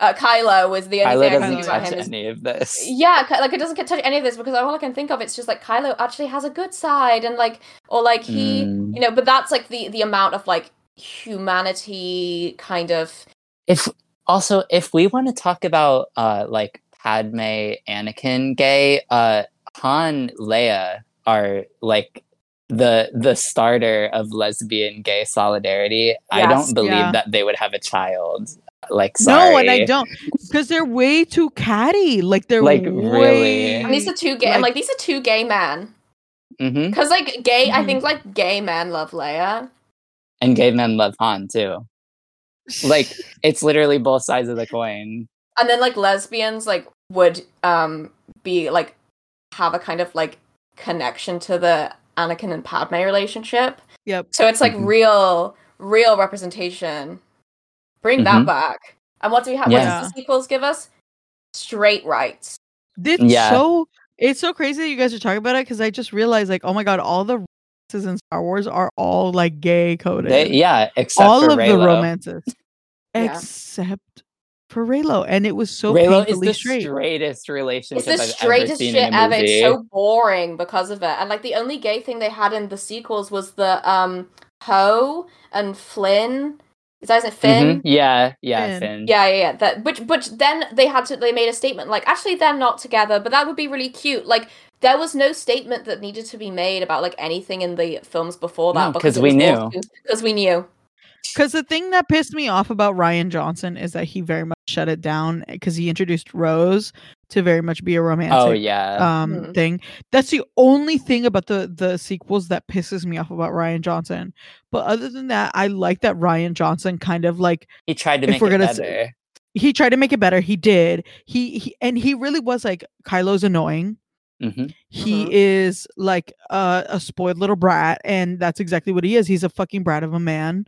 uh Kylo was the only Kylo thing I doesn't touch is any of this yeah like it doesn't get touch any of this because all I can think of it's just like Kylo actually has a good side and like or like he Mm. you know but that's like the the amount of like humanity kind of if also if we want to talk about uh like Padme Anakin gay uh Han Leia are like the the starter of lesbian gay solidarity. I don't believe Yeah. that they would have a child. Like sorry. No, and I don't because they're way too catty. Like they're Like, way, really? And these are two gay. I'm Like- like these are two gay men. Because like gay, I Mhm. think like gay men love Leia. And gay men love Han too. Like *laughs* it's literally both sides of the coin. and then like lesbians like would um be like have a kind of like connection to the Anakin and Padme relationship. Yep. So it's like Mhm. real, real representation. Bring that Mhm. back. And what do we have? Yeah. What does the sequels give us? Straight rights. It's Yeah. so it's so crazy that you guys are talking about it because I just realized like, oh my god, all the romances in Star Wars are all like gay coded. They, yeah, except for all for of the romances. *laughs* Yeah. Except for Reylo. And it was so Reylo is the straight. straightest relationship It's the I've ever straightest seen shit ever. It's so boring because of it. And like the only gay thing they had in the sequels was the um Poe and Flynn. Is that his name? Finn? Mhm. Yeah, yeah, Finn. Finn. Yeah, yeah, yeah. That, but but then they had to. They made a statement like, actually, they're not together, but that would be really cute. Like, there was no statement that needed to be made about like anything in the films before that No, 'cause we knew. Because we knew. Because the thing that pissed me off about Rian Johnson is that he very much shut it down because he introduced Rose to very much be a romantic Oh yeah. um Mhm. thing. That's the only thing about the the sequels that pisses me off about Rian Johnson. But other than that, I like that Rian Johnson kind of like he tried to make we're it gonna better. say- he tried to make it better. He did. He, he and he really was like Kylo's annoying. hmm He Mhm. is like a, a spoiled little brat, and that's exactly what he is. He's a fucking brat of a man.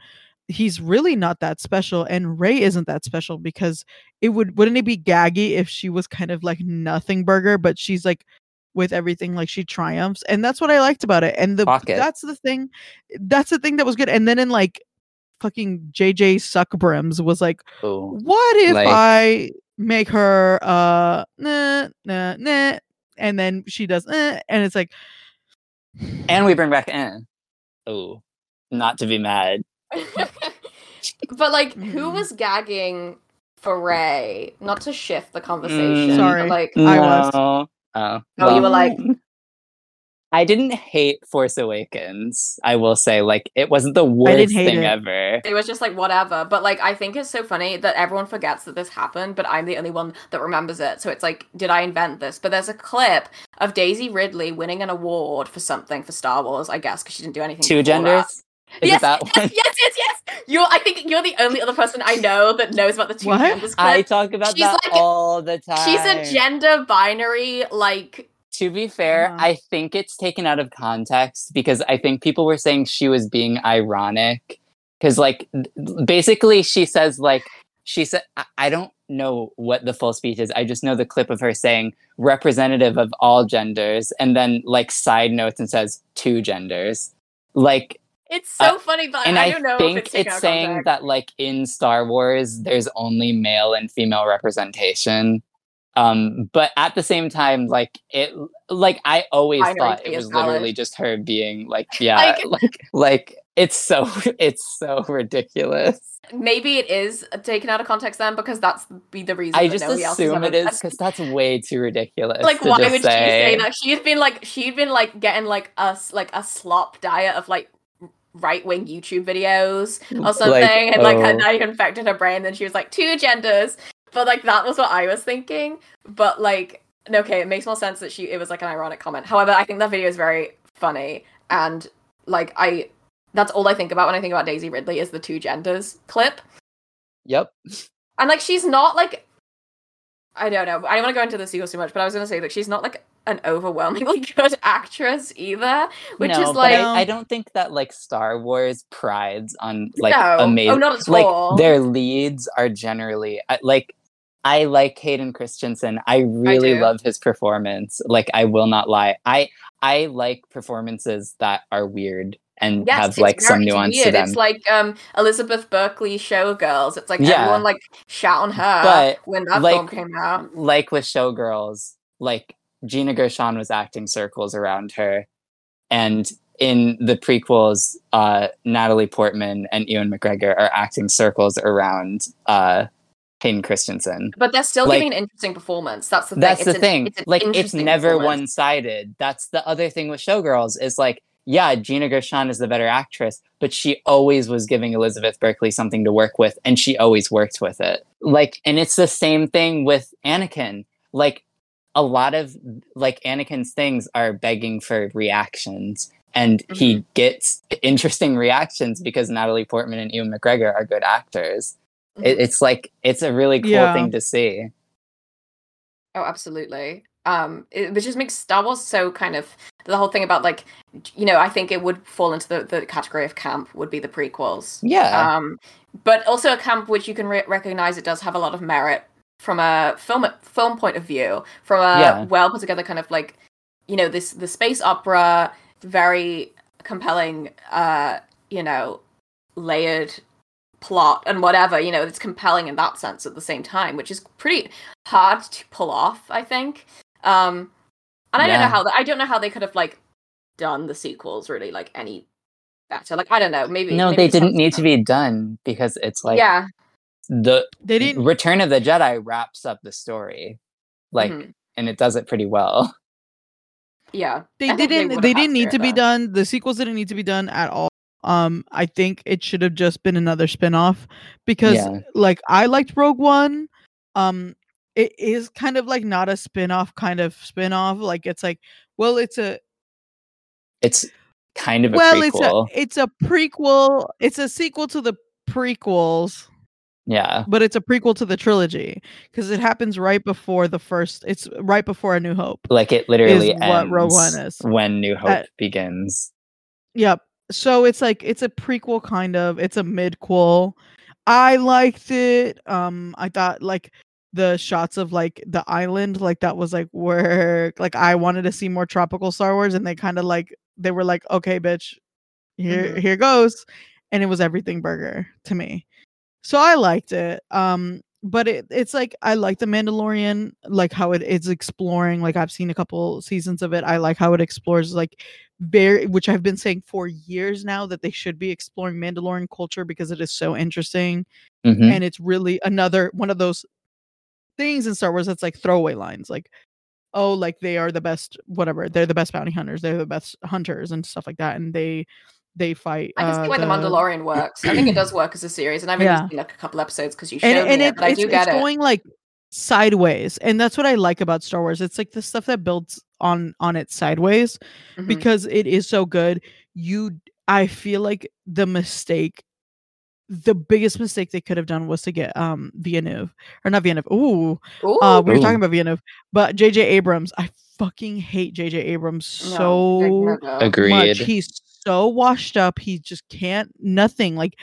He's really not that special, and Rey isn't that special because it would wouldn't it be gaggy if she was kind of like nothing burger, but she's like with everything like she triumphs, and that's what I liked about it. And the Pocket. that's the thing, that's the thing that was good. And then in like fucking JJ Suckbrims was like, Ooh. what if Like- I make her uh nah nah nah and then she does eh, and it's like And we bring back in. oh Not to be mad. *laughs* but like, who Mhm. was gagging for Rey? Not to shift the conversation. Mm. Sorry. but, like, I was. No. Oh, Oh, you were like- *laughs* I didn't hate Force Awakens. I will say, like, it wasn't the worst thing it. ever. it was just like whatever. But like, I think it's so funny that everyone forgets that this happened, but I'm the only one that remembers it. So it's like, did I invent this? But there's a clip of Daisy Ridley winning an award for something for Star Wars, I guess, because she didn't do anything. Two before that. genders. Is yes, that yes, yes, yes, yes. You're. I think you're the only other person I know that knows about the two What? genders clip. I talk about She's that like- all the time. She's a gender binary, like To be fair, Uh-huh. I think it's taken out of context because I think people were saying she was being ironic. Because, like, basically, she says, like, she said, I-, I don't know what the full speech is. I just know the clip of her saying representative of all genders, and then, like, side notes and says two genders. Like, it's so funny, but and I I, don't know think if it's, of saying context. that like in Star Wars there's only male and female representation. Um, but at the same time, like it, like I always Binary thought it was valid. literally just her being like, *laughs* yeah, Like- like, like it's so *laughs* it's so ridiculous. maybe it is taken out of context then because that's be the reason. I just nobody else has assume it is because that's way too ridiculous. like to why would she say that she's been like she'd been like getting like us like a slop diet of like right wing youtube videos or something Like, and like oh. had like infected her brain then she was like two genders but like that was what i was thinking but like okay it makes more sense that she it was like an ironic comment however i think that video is very funny and like i that's all i think about when i think about daisy ridley is the two genders clip Yep. and like she's not like I don't know. I don't want to go into the sequel too much, but I was gonna say that she's not like an overwhelmingly *laughs* good actress either. Which no, is like I, I don't think that like Star Wars prides on like No. Oh, not at like all. their leads are generally like I like Hayden Christensen. I really do. love his performance. Like I will not lie. I I like performances that are weird and yes, have it's like some nuance weird. to them. It's like um Elizabeth Berkley Showgirls. It's like Yeah. everyone like shout on her But, when that like, film came out. like with Showgirls, like Gina Gershon was acting circles around her, and in the prequels, uh, Natalie Portman and Ewan McGregor are acting circles around uh, Hayden Christensen. But they're still like- giving an interesting performance. That's the thing. That's It's the an- thing. it's like it's never one sided. That's the other thing with Showgirls is like yeah, Gina Gershon is the better actress, but she always was giving Elizabeth Berkley something to work with, and she always worked with it. Like, and it's the same thing with Anakin. Like, a lot of like Anakin's things are begging for reactions, and he mm-hmm. gets interesting reactions because Natalie Portman and Ewan McGregor are good actors. It, mm-hmm. it's like it's a really cool Yeah. thing to see. Oh, absolutely. Um, it, which just makes Star Wars so kind of the whole thing about like, you know, I think it would fall into the, the category of camp would be the prequels. Yeah. Um, but also a camp which you can re- recognize it does have a lot of merit from a film film point of view, from a Yeah. well put together kind of like, you know, this the space opera, very compelling, uh, you know, layered plot and whatever. You know, it's compelling in that sense at the same time, which is pretty hard to pull off. I think. Um, and I don't know how the, I don't know how they could have like done the sequels really like any better. Like I don't know, maybe no, maybe they didn't some- need to be done because it's like yeah, the They didn't. Return of the Jedi wraps up the story, like, Mhm. and it does it pretty well. *laughs* yeah. They I didn't. would've They, didn't need to be done. The sequels didn't need to be done at all. Um, I think it should have just been another spin-off because, Yeah. like, I liked Rogue One. Um, it is kind of like not a spin-off kind of spin-off. Like, it's like, well, it's a It's kind of a well, prequel. it's a it's a prequel. It's a sequel to the prequels, yeah, but it's a prequel to the trilogy because it happens right before the first. It's right before A New Hope. like it literally what ends Rogue One is. when New Hope begins. Yep. So it's like it's a prequel kind of. It's a midquel. I liked it. Um I thought like the shots of like the island like that was like where like I wanted to see more tropical Star Wars and they kind of like they were like okay bitch here Mhm. here goes and it was everything burger to me. So I liked it. Um but it, it's like I like the Mandalorian, like how it is exploring. Like I've seen a couple seasons of it. I like how it explores like very, which I've been saying for years now that they should be exploring Mandalorian culture because it is so interesting Mhm. and it's really another one of those things in Star Wars that's like throwaway lines, like oh, like they are the best, whatever. They're the best bounty hunters. They're the best hunters and stuff like that, and they they fight. I can see uh, why the, Mandalorian works. I think it does *clears throat* work as a series, and I've only Yeah. seen like a couple episodes because you showed and, and me it, it, but I it's, do get it's it. going like sideways and that's what i like about star wars it's like the stuff that builds on on it sideways Mhm. because it is so good you i feel like the mistake the biggest mistake they could have done was to get um Villeneuve or not Villeneuve. Ooh, Ooh, uh, we were Ooh. talking about Villeneuve, but JJ Abrams. I fucking hate JJ Abrams no, so no, no. Agreed. much. He's so washed up. He just can't nothing. Like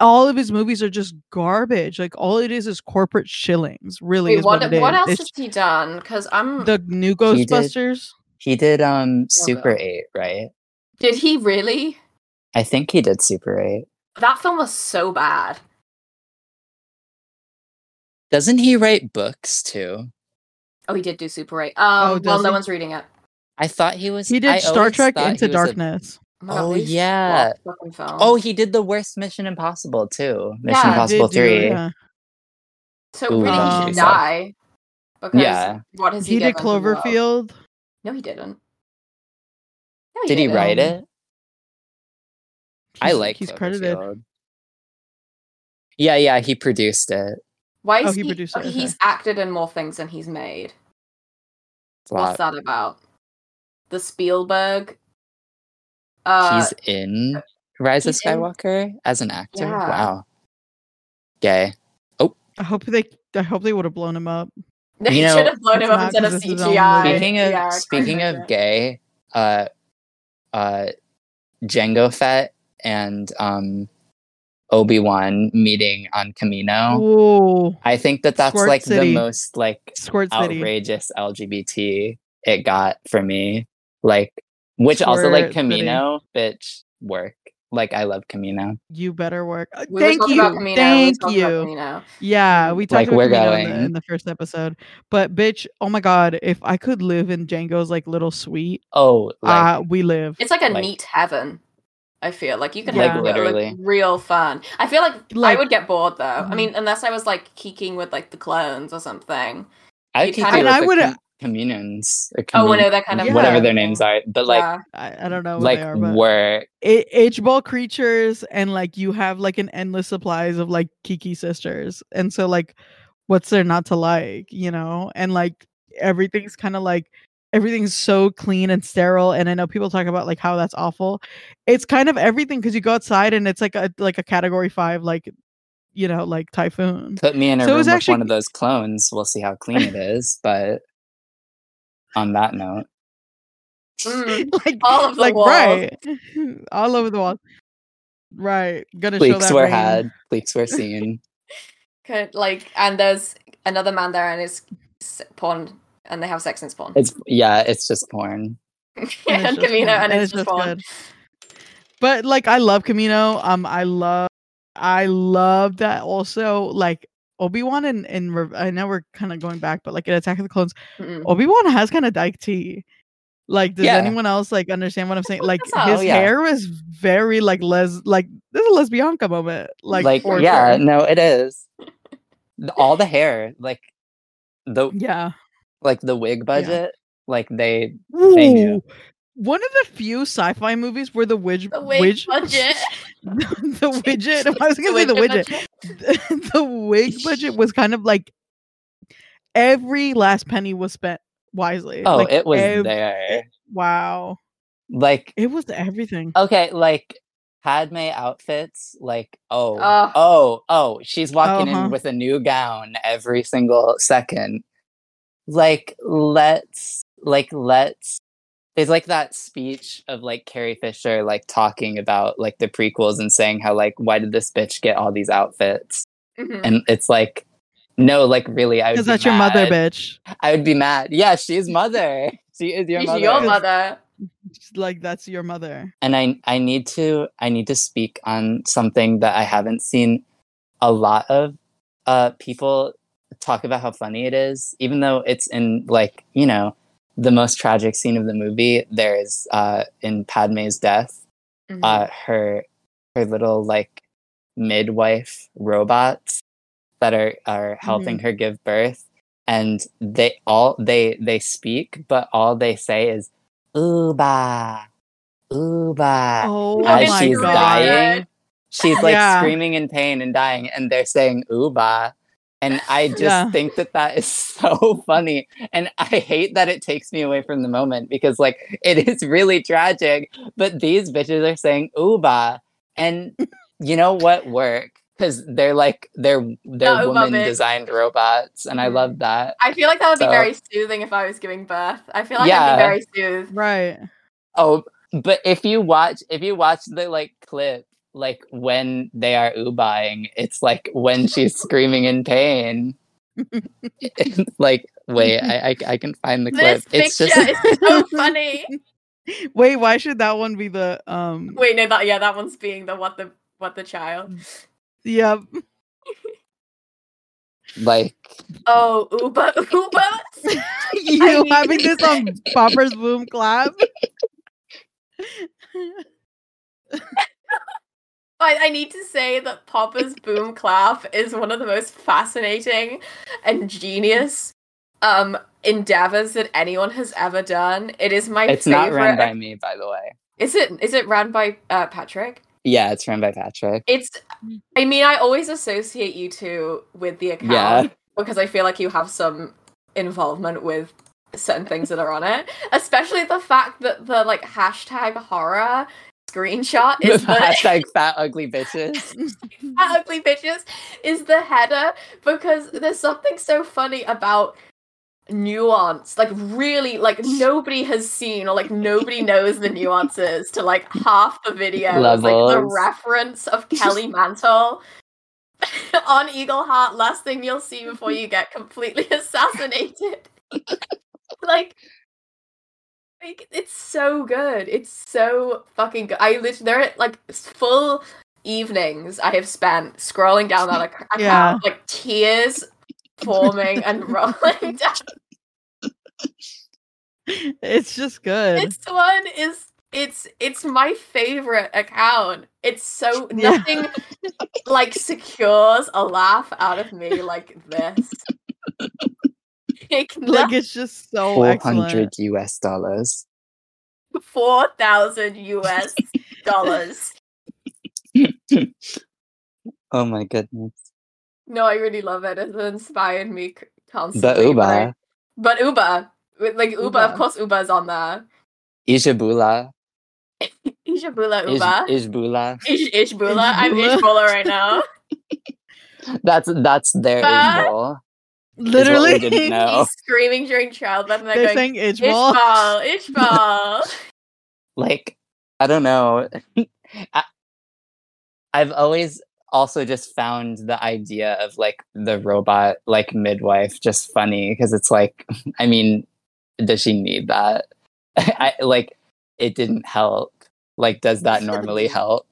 all of his movies are just garbage. Like all it is is corporate shillings. Really, Wait, is what, what, it is. what else It's has he done? Because I'm. the new He did- Ghostbusters. He did um Oh, Super no. 8, right? Did he really? I think he did Super 8. That film was so bad. Doesn't he write books too? Oh, he did do Super 8. Oh, Um, well, does no he? one's reading it. I thought he was He did I Star Trek Into he was a- Darkness. Oh, Oh, yeah. flop. Oh, he did the worst Mission Impossible too. Mission Yeah. Impossible did do- 3. yeah. so Ooh, really, he Um, should die. Because Yeah. What has he, He did given to the world? Cloverfield. No, he didn't. No, Did he didn't. write Um, it? I like he's credited. Yeah, yeah, he produced it. Why is Oh, he he? produced it, okay, okay. he's acted in more things than he's made. What's that about? The Spielberg. Uh, He's in Rise of he's in- Skywalker as an actor. Yeah. Wow. Gay. Oh. I hope they. I hope they would have blown him up. they you know, should have blown him up not instead of 'cause this is his own CGI. Speaking of Yeah, speaking of gay, uh uh Jango Fett and um Obi-Wan meeting on Kamino. I think that that's Squirt like City. the most like Squirt City. outrageous LGBT it got for me. Like which also like Squirt City. Kamino, bitch, work. Like I love Kamino. You better work. Uh, We Thank you. about Kamino. we were Thank talking about you. Kamino. Yeah, we talked Like, about we're Kamino in the, in the first episode. But bitch, oh my god, if I could live in Jango's like little suite, Oh, like uh, we live. It's like a Like- neat heaven. I feel like you can Like, have like, literally. real fun. I feel like, I would get bored though. I Mhm. mean, unless I was like keeking with like the clones or something. I you could kinda- do And I would com- communions or Oh, commun- no, that kind of Yeah. whatever their names are, but like Yeah. I, I don't know what like they are, but were it, ball creatures and like you have like an endless supplies of like Kiki sisters. And so like what's there not to like, you know? And like everything's kind of like everything's so clean and sterile and I know people talk about like how that's awful. It's kind of everything cuz you go outside and it's like a like a category 5 like you know, like typhoon. put me in a So room with actually- one of those clones. We'll see how clean it is. But on that note, *laughs* *laughs* like All of the like walls. right. *laughs* All over the wall. Right. Gonna show leaks that were rain. had, leaks were seen. Could, like, and there's another man there, and it's s- porn, and they have sex in porn. It's yeah, it's just porn. *laughs* and it's and just Kamino, fun, and it's just porn. good. But like, I love Kamino. Um, I love, I love that also. Like Obi Wan and and Re- I know we're kind of going back, but like in Attack of the Clones, Mm-mm. Obi Wan has kind of dyke tea. Like, does Yeah. anyone else like understand what I'm saying? Like, That's *laughs* his yeah. hair was very like les like this is a lesbianka moment. Like, Like, yeah, sure. no, it is. *laughs* All the hair, like the yeah. Like the wig budget, like they They knew. Ooh, One of the few sci-fi movies where the witch, The wig budget. *laughs* *laughs* *laughs* the widget. I was gonna say the widget widget. the, the wig budget was kind of like every last penny was spent wisely. oh, Like, it was ev- there. Wow, Like it was everything. okay, like Padme outfits, like oh Ugh. oh oh, she's walking Uh-huh. in with a new gown every single second. Like let's like let's there's like that speech of like Carrie Fisher like talking about like the prequels and saying how like why did this bitch get all these outfits? Mhm. And it's like no, like really, I would Because be that's your mother, bitch. I would be mad. Yeah, she's mother. *laughs* She is your She's mother. your mother. Like that's your mother. and I I need to I need to speak on something that I haven't seen a lot of uh people talk about how funny it is, even though it's in like, you know, the most tragic scene of the movie. There's uh in Padme's death, Mhm. uh her her little like midwife robots that are are helping her give birth and they all they they speak but all they say is ooba ooba Oh as she's god. dying she's like Yeah. screaming in pain and dying and they're saying ooba and i just Yeah. think that that is *laughs* so funny and i hate that it takes me away from the moment because like it is really tragic but these bitches are saying "uba," and *laughs* you know what work because they're like they're they're Not woman designed robots and i Mhm. love that I feel like that would be very soothing if I was giving birth. I feel like Yeah. I'd be very soothed. Right. Oh, but if you watch if you watch the like clip, like when they are ubaying, it's like when she's *laughs* screaming in pain. *laughs* Like, wait, I, I I can find the clip. This It's picture just is so funny. *laughs* Wait, why should that one be the um? Wait, no, that yeah, that one's being the what the what the child. Yep. like Oh, Uba Uba. you need- having this on Popper's Boom Clap? I, I need to say that Papa's *laughs* Boom Clap is one of the most fascinating and genius um endeavors that anyone has ever done. It is my it's favorite. not run by me, by the way. Is it is it run by uh, Patrick? Yeah, it's run by Patrick. It's I mean I always associate you two with the account Yeah. because I feel like you have some involvement with certain things that are on it. Especially the fact that the like hashtag horror screenshot is the *laughs* Hashtag fat ugly bitches. Fat ugly bitches is the header because there's something so funny about nuance like really like nobody has seen or like nobody knows the nuances to like half the videos like the reference of kelly *laughs* mantle *laughs* on eagle heart. Last thing you'll see before you get completely assassinated. Like like, it's so good. It's so fucking good. I literally there are like full evenings I have spent scrolling down that ac- *laughs* account, Yeah. like tears forming and *laughs* rolling *laughs* down. it's just good. This one is it's it's my favorite account. It's so Yeah. nothing like secures a laugh out of me like this. *laughs* like it's just so 400 excellent. US dollars. four thousand US dollars. *laughs* Oh my goodness. No, I really love it. It inspired me c- The constantly. when I- Uber. but Uber, with like Uber, Uber. of course, Uber's on there. Ijabula. Ishbula *laughs* Ij- Uber. Ijbula. Ish Ishbula. I'm Ishbula. Ishbula right now. That's that's their Ah. Ijbul. Literally. *laughs* He's screaming during childbirth and they're they're going, saying Ishbal. Ishbal, Ishbal. like i don't know *laughs* I, i've always also just found the idea of like the robot like midwife just funny because it's like *laughs* i mean does she need that i like it didn't help like does that normally help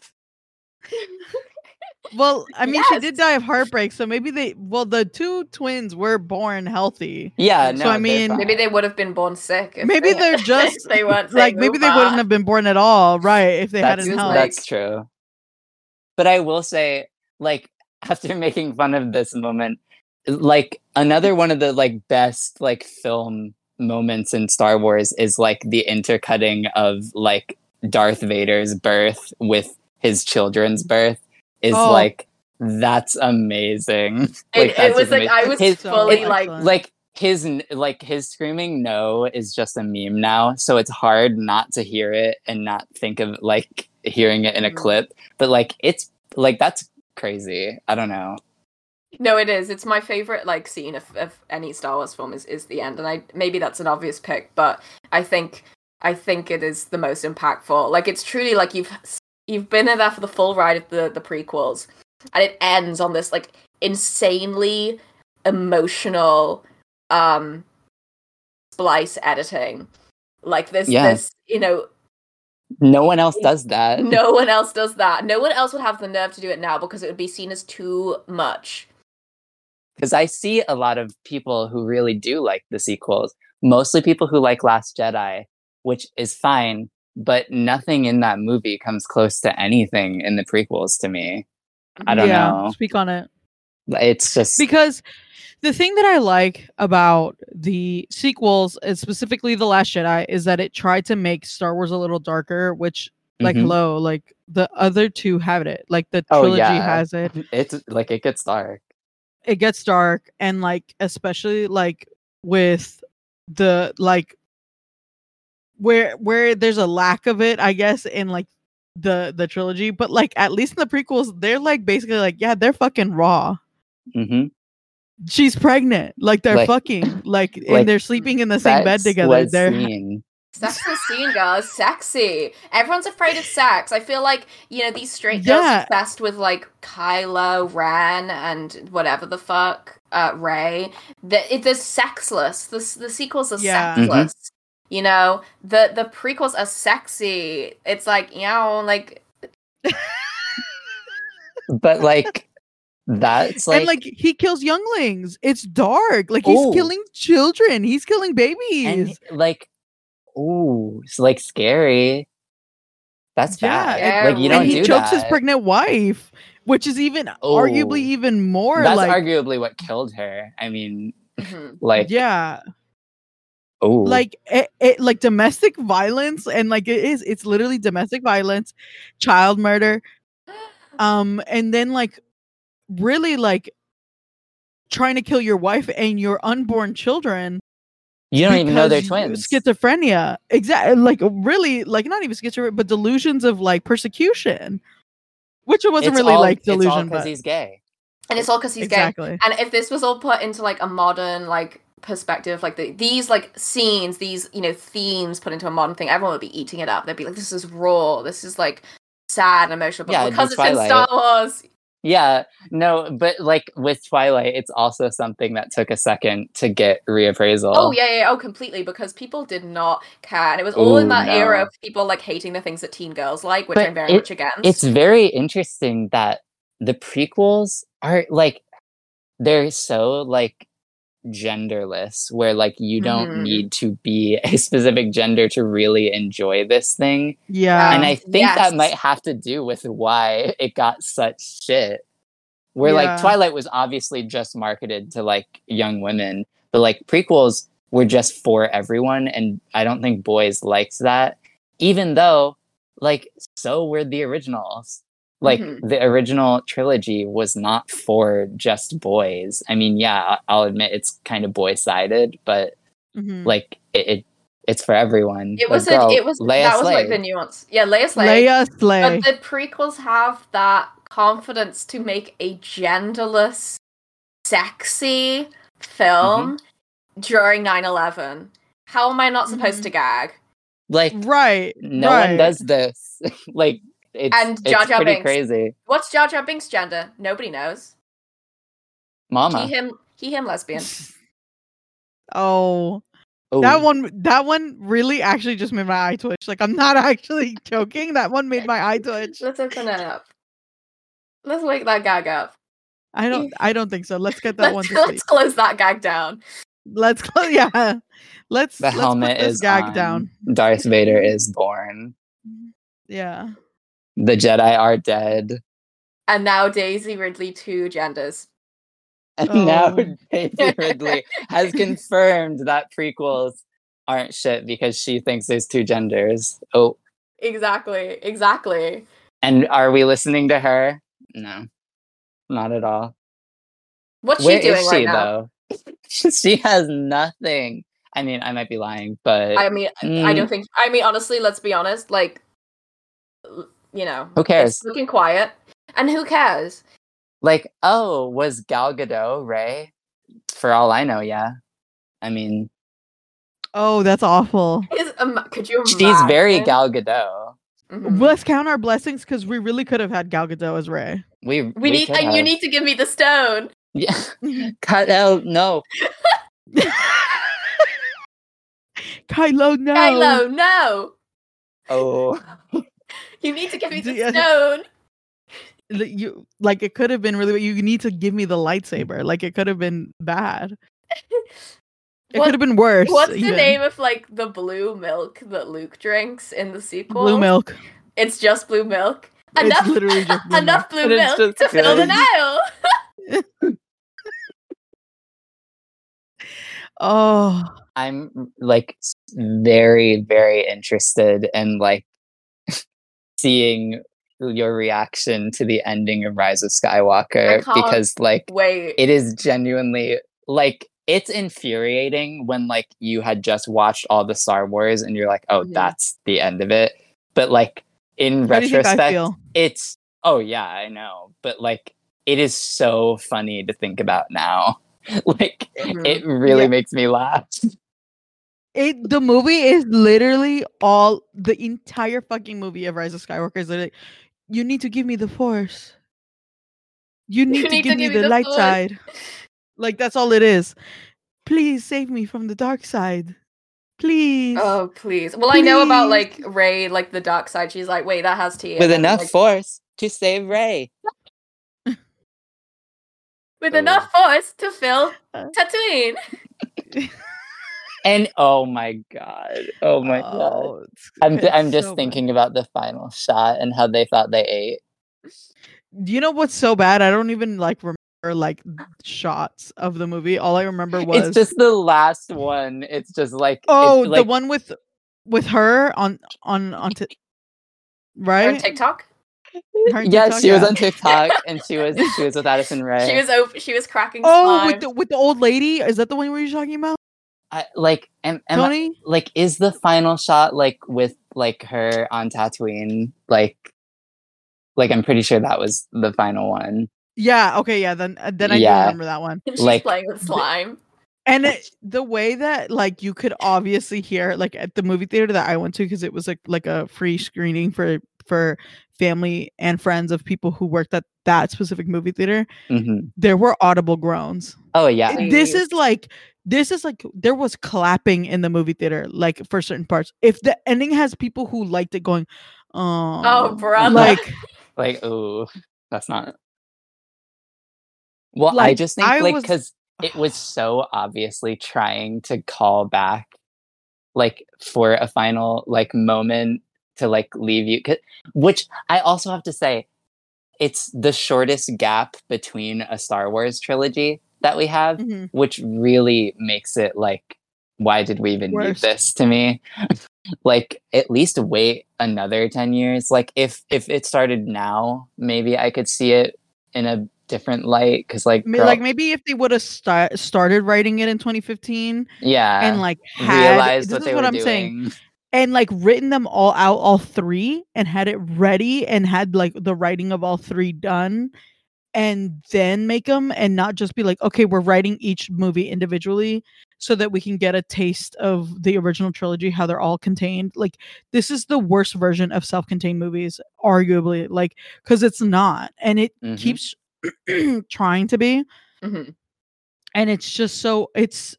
Well, I mean, she did die of heartbreak, so maybe they. Well, the two twins were born healthy. yeah So, no, I mean. Maybe they would have been born sick. if Maybe they- they're *laughs* if just, they weren't Like maybe they wouldn't have been born at all, right? If they that's, hadn't was helped. that's true but i will say like *laughs* after making fun of this moment like another one of the like best like film moments in star wars is like the intercutting of like darth vader's birth with his children's birth is Oh. like that's amazing *laughs* It, that's it was just like. I was His- fully it- like like his like his screaming no is just a meme now so it's hard not to hear it and not think of like hearing it in a Mhm. clip but like it's like that's crazy i don't know No, it is. It's my favorite like scene of, of any Star Wars film is, is the end, and I maybe that's an obvious pick, but I think I think it is the most impactful. Like it's truly like you've you've been there for the full ride of the the prequels, and it ends on this like insanely emotional um splice editing. Like this Yeah. this you know no one else does that *laughs* no one else does that. No one else would have the nerve to do it now because it would be seen as too much. because i see a lot of people who really do like the sequels mostly people who like last jedi which is fine but nothing in that movie comes close to anything in the prequels to me i don't yeah, know Speak on it. it's just because the thing that I like about the sequels, and specifically The Last Jedi, is that it tried to make Star Wars a little darker, which like Mhm. hello, like the other two have it. Like the Oh, trilogy yeah. has it. *laughs* it's like it gets dark It gets dark and like especially like with the like where where there's a lack of it, I guess, in like the the trilogy, but like at least in the prequels, they're like basically like, yeah, they're fucking raw. hmm she's pregnant. Like they're Like- fucking like, like, and they're sleeping in the same bed together. what's They're seen. Sex the scene, girls. Sexy. Everyone's afraid of sex. I feel like, you know, these straight girls Yeah. obsessed with like Kylo Ren and whatever the fuck, uh, Rey. The, it, they're sexless. The, the sequels are Yeah. sexless. You know, the the prequels are sexy. It's like, you know, like but like that's like, and like he kills younglings. It's dark. Like he's Ooh. killing children. He's killing babies. and like ooh it's like scary that's yeah, bad Yeah, like you don't he do chokes his pregnant wife, which is even arguably even more that's like arguably what killed her i mean mhm. *laughs* like yeah, oh. Like it, it like domestic violence and like it is it's literally domestic violence, child murder, um and then like really like trying to kill your wife and your unborn children you don't even know they're because twins. schizophrenia. Exactly like really like not even schizophrenia but delusions of like persecution which it wasn't It's really all- like delusion because but he's gay. And it's all because he's gay. And if this was all put into like a modern like perspective, like the, these like scenes, these you know themes put into a modern thing, everyone would be eating it up. They'd be like, "This is raw. This is like sad and emotional." But Yeah, because it's in Star Wars, yeah no but like with twilight it's also something that took a second to get reappraisal oh yeah, yeah, oh completely, because people did not care, and it was all in Ooh, that era of people like hating the things that teen girls like, which But I'm very it- much against. it's very interesting that the prequels are like they're so like genderless where like you don't Mhm. need to be *laughs* a specific gender to really enjoy this thing yeah and i think yes. that might have to do with why it got such shit where Yeah. like twilight was obviously just marketed to like young women But like prequels were just for everyone, and I don't think boys liked that. Even though, like, so were the originals. Like Mhm. the original trilogy was not for just boys. I mean, yeah, I- I'll admit it's kind of boy sided, but Mhm. like it, it it's for everyone. It Like, was girl, it was Leia that was like the nuance. Yeah, Leia Slay. Leia Slay. But the prequels have that confidence to make a genderless, sexy film Mm-hmm. during 9/11. How am I not supposed Mhm. to gag? like right. no right. one does this. *laughs* like it's And it's Jar Jar pretty Binks. crazy. What's Jar Jar Binks' gender? Nobody knows. Mama. He him he him lesbian. *laughs* Oh, Ooh. that one. That one really actually just made my eye twitch. Like I'm not *laughs* actually joking. That one made my eye twitch. Let's open it up. Let's wake that gag up. I don't. I don't think so. Let's get *laughs* that one Let's, to let's close that gag down. Let's go. Yeah. Let's. the let's helmet put this is gag on. down. Darth Vader is born. Yeah. The Jedi are dead. And now Daisy Ridley two genders. And *laughs* now Oh. *laughs* Daisy Ridley *laughs* has confirmed that prequels aren't shit because she thinks there's two genders. Oh, Exactly. Exactly. and are we listening to her? No, not at all. What's Where she is doing she right now? though? she has nothing. I mean, I might be lying, but I mean, I Mm. don't think. I mean, honestly, let's be honest. Like, l- you know, Who cares? It's looking quiet, and who cares? like, oh, was Gal Gadot Rey? For all I know, yeah. I mean, Oh, that's awful. Is um, could you? she's very imagine? Gal Gadot. Mhm. Let's count our blessings because we really could have had Gal Gadot as Rey. We We need, could and you need to give me the stone. Yeah, *laughs* cut out. No, *laughs* Kylo, no. Kylo, no, oh, *laughs* you need to give me *laughs* the Yeah. stone. You like it could have been really. You need to give me the lightsaber. Like it could have been bad. *laughs* It What- could have been worse. What's the name of like the blue milk that Luke drinks in the sequel? Blue milk. It's just blue milk. It's Enough, literally just *laughs* blue enough blue And it's milk just to fill the. Nile. Oh, I'm like very, very interested in like seeing your reaction to the ending of Rise of Skywalker because like Wait, it is genuinely like it's infuriating when like you had just watched all the Star Wars and you're like, oh, Mhm. that's the end of it. But like in how do you think I retrospect, it's oh yeah, I know. But like it is so funny to think about now. *laughs* like Mhm. it really Yeah. makes me laugh. It the movie is literally all the entire fucking movie of Rise of Skywalker is literally you need to give me the force. You *laughs* need, to, need to give me me the, the light Force." side. Like that's all it is. Please save me from the dark side. Please. Oh please. Well, I know about like Rey, like the dark side. She's like, wait, that has tea. With and enough like, force to save Rey. *laughs* with Oh. enough force to fill Uh. Tatooine. *laughs* And oh my god. Oh my god. Oh, it's- I'm, I'm just so bad. thinking about the final shot and how they thought they ate. Do you know what's so bad? I don't even like remember like shots of the movie. All I remember was It's just the last one. It's just like oh the one with with her on on on t- On right. TikTok. Her on yeah, TikTok, she was on TikTok and she was she was with Addison *laughs* Rae. She was op- she was cracking Oh, slime. with the with the old lady. Is that the one we were talking about, I, like am, am I- like is the final shot like with like her on Tatooine like like I'm pretty sure that was the final one. Yeah. Okay. Yeah. Then uh, then I do Yeah. remember that one. *laughs* She's like- playing with slime. And it, the way that like you could obviously hear like at the movie theater that I went to because it was like like a free screening for for family and friends of people who worked at that specific movie theater. hmm There were audible groans. Oh yeah, this is like this is like there was clapping in the movie theater like for certain parts if the ending has people who liked it going oh um, Oh, brother. like *laughs* *laughs* like ooh, that's not. Well, I just think I like was- because it was *sighs* so obviously trying to call back, like for a final like moment to like leave you. 'cause- Which I also have to say, it's the shortest gap between a Star Wars trilogy that we have, Mhm. which really makes it like, why did we even need this to me? *laughs* like at least wait another 10 years. Like if if it started now, maybe I could see it in a different light because like girl- like maybe if they would have start, started writing it in 2015 yeah and like had realized this what is they what were I'm doing. saying *laughs* and like written them all out all three and had it ready and had like the writing of all three done and then make them and not just be like okay we're writing each movie individually so that we can get a taste of the original trilogy how they're all contained like this is the worst version of self-contained movies arguably like because it's not and it Mhm. keeps *clears throat* trying to be Mhm. and it's just so it's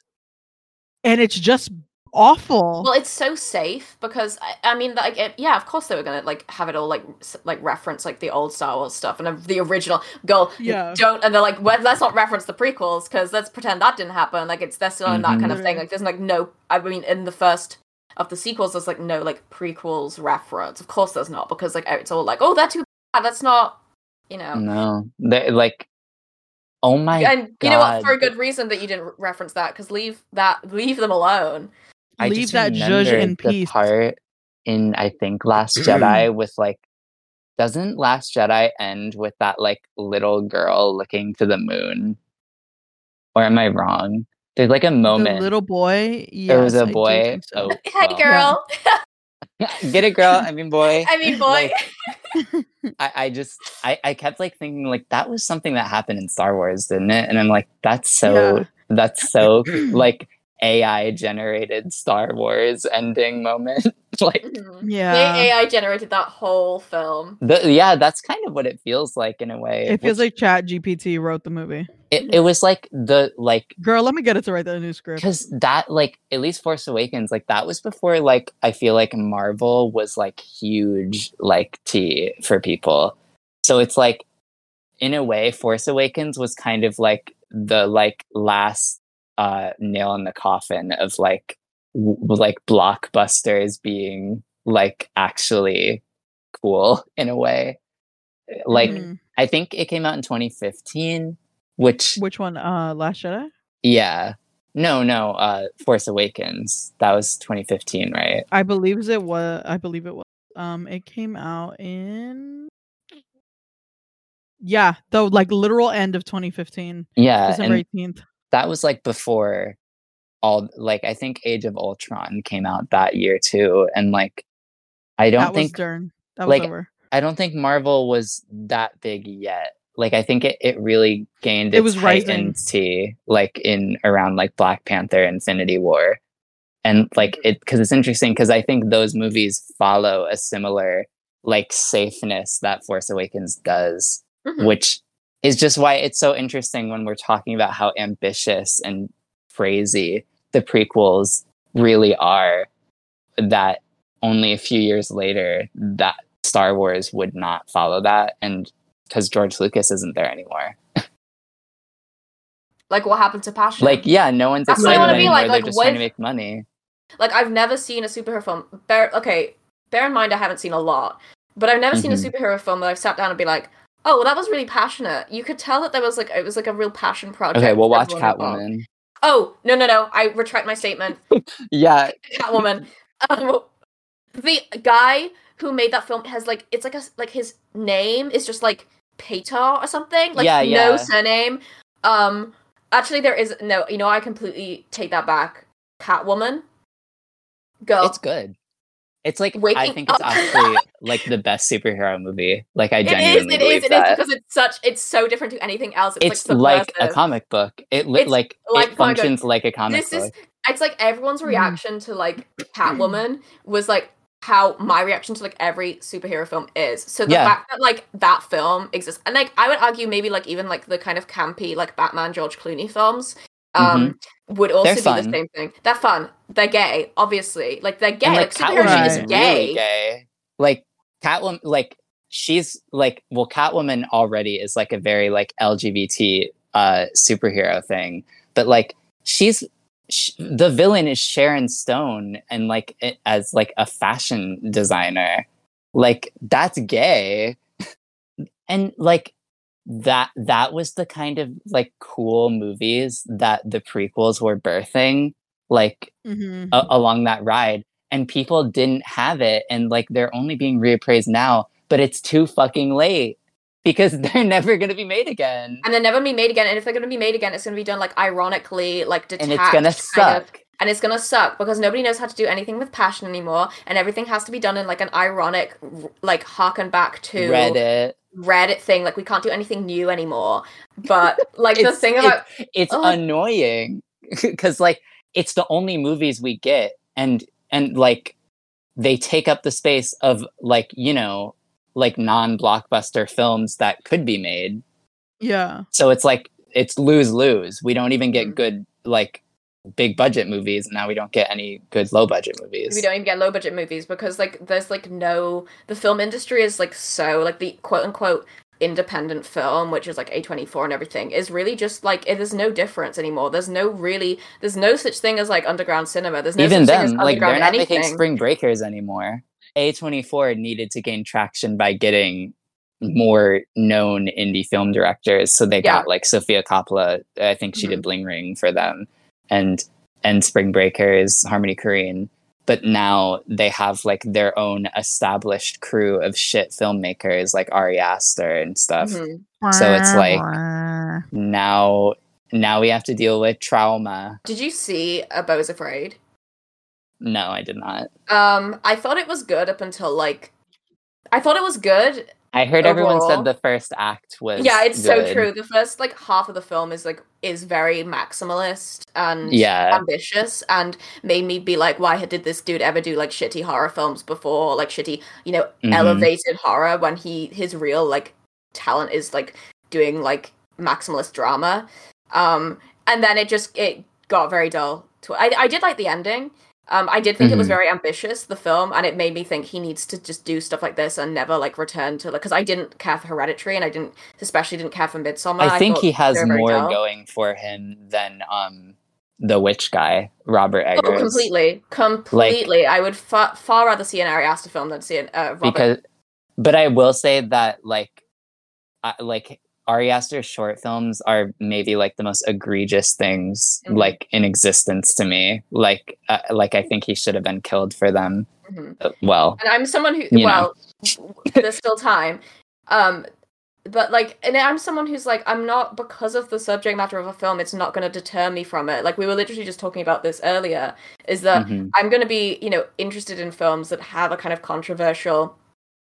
and it's just awful Well, it's so safe because I, I mean, like, it, yeah, of course they were gonna like have it all like s- like reference like the old Star Wars stuff and uh, the original. Go, Yeah. don't, and they're like, well, let's not reference the prequels because let's pretend that didn't happen. Like, it's they're still in that Mhm. kind of thing. Like, there's like no, I mean, in the first of the sequels, there's like no like prequels reference. Of course, there's not because like it's all like, oh, that's too bad. That's not, you know. No, they like, oh my and you know what? For a good reason that you didn't reference that because leave that, leave them alone. I leave just that judge in the peace part in I think Last Jedi *clears throat* with like doesn't Last Jedi end with that like little girl looking to the moon? Or am I wrong? There's like a moment. the little boy there was yes, a I boy. think so. Oh, *laughs* Hey, well. girl. *laughs* *laughs* Get it, girl. I mean, boy. I mean, boy. Like, I, I just I, I kept like thinking like that was something that happened in Star Wars, didn't it? And I'm like, that's so Yeah. that's so *clears throat* like AI generated Star Wars ending moment. *laughs* like Mhm. yeah The AI generated that whole film. the, yeah, that's kind of what it feels like in a way. it feels which- like chat gpt wrote the movie it, it was like the like girl let me get it to write that new script because that like at least Force Awakens like that was before like I feel like Marvel was like huge like tea for people. So it's like in a way Force Awakens was kind of like the like last uh nail in the coffin of like w- like blockbusters being like actually cool *laughs* in a way. Like Mhm. I think it came out in 2015 which which one uh last jedi yeah. No, no, uh Force Awakens. That was 2015, right? i believe it was i believe it was um it came out in yeah the like literal end of 2015 Yeah, december and 18th that was like before all like I think Age of Ultron came out that year too and like I don't that think during that was like, over I don't think Marvel was that big yet. Like I think it, it really gained It its was height rising. in tea like in around like Black Panther Infinity War. And like Mm-hmm. it cuz it's interesting cuz I think those movies follow a similar like safeness that Force Awakens does Mhm. which is just why it's so interesting when we're talking about how ambitious and crazy the prequels really are that only a few years later that Star Wars would not follow that and because George Lucas isn't there anymore. *laughs* Like what happened to Passion? Like yeah, no one's That's excited wanna be like, They're like, just trying to make money. like I've never seen a superhero film. Bear okay, bear in mind I haven't seen a lot, but I've never seen a Mhm. superhero film that I've sat down and be like, oh, well, that was really passionate. You could tell that there was like it was like a real passion project. Okay, we'll watch. Catwoman. Oh no no no! I retract my statement. *laughs* Yeah, *laughs* Catwoman. Um, the guy who made that film has like it's like a like his name is just like Peter or something. Like Yeah, no yeah. surname. Um, actually, there is no. You know, I completely take that back. Catwoman. Go. it's good. It's like Waking I Waking think it's actually *laughs* like the best superhero movie. Like I It is. genuinely It believe is. It is that. because it's such. It's so different to anything else. It's, it's like, like, a comic book. It li- like, like it a comic book. functions like a comic This book. is. It's like everyone's Mhm. reaction to like *clears throat* Catwoman was like how my reaction to like every superhero film is. So the Yeah. fact that like that film exists, and like I would argue maybe like even like the kind of campy like Batman George Clooney films, um, would also They're be fun. the same thing. They're fun. They're gay, obviously. Like they're gay. and like like Catwoman is gay. really gay. Like Catwoman, like she's like well, Catwoman already is like a very like LGBT uh superhero thing, but like she's sh- the villain is Sharon Stone, and like it, as like a fashion designer, like that's gay, *laughs* and like that that was the kind of like cool movies that the prequels were birthing like Mhm. a- along that ride and people didn't have it and like they're only being reappraised now but it's too fucking late because they're never going to be made again and they're never gonna be made again. And if they're going to be made again, it's going to be done like ironically, like detached, and it's going to kind of- suck and it's gonna suck because nobody knows how to do anything with passion anymore, and everything has to be done in like an ironic, like harken back to reddit Reddit thing. Like we can't do anything new anymore. But like the It's- thing it- about it's Oh. annoying *laughs* because like it's the only movies we get and and like they take up the space of like you know like non-blockbuster films that could be made Yeah. so it's like it's lose lose we don't even get Mhm. good like big budget movies and now we don't get any good low budget movies. we don't even get low budget movies because like there's like no the film industry is like so like the quote unquote independent film which is like A24 and everything is really just like it is no difference anymore. There's no really there's no such thing as like underground cinema. There's no even such thing as like they're not anything. Making spring breakers anymore. A24 needed to gain traction by getting more known indie film directors so they Yeah. got like Sofia Coppola i think she did mm-hmm. bling ring for them and and spring breakers harmony korine but now they have like their own established crew of shit filmmakers like ari aster and stuff. Mhm. So it's like- now now we have to deal with trauma. Did you see a Beau's Afraid? No i did not. Um I thought it was good up until like I thought it was good I heard everyone Overall- said the first act was yeah it's so true. the first like half of the film is like is very maximalist and Yeah. ambitious and made me be like why did this dude ever do like shitty horror films before? Like shitty you know Mhm. elevated horror when he his real like talent is like doing like maximalist drama. Um and then it just it got very dull to I, I did like the ending um i did think it was Mhm. very ambitious the film and it made me think he needs to just do stuff like this and never like return to like because i didn't care for hereditary and i didn't especially didn't care for Midsommar I think thought he has they were very more dull. going for him than um the witch guy, Robert Eggers. Oh, completely, completely. I would far, far rather see an Ari Aster film than see an uh, Robert. Because but I will say that like I, like Ari Aster's short films are maybe like the most egregious things Mhm. like in existence to me. Like uh, like I think he should have been killed for them. Mhm. Uh, well, and I'm someone who well, *laughs* there's still time. Um, but like, and I'm someone who's like, I'm not because of the subject matter of a film. It's not going to deter me from it. Like we were literally just talking about this earlier. Is that mhm. I'm going to be, you know, interested in films that have a kind of controversial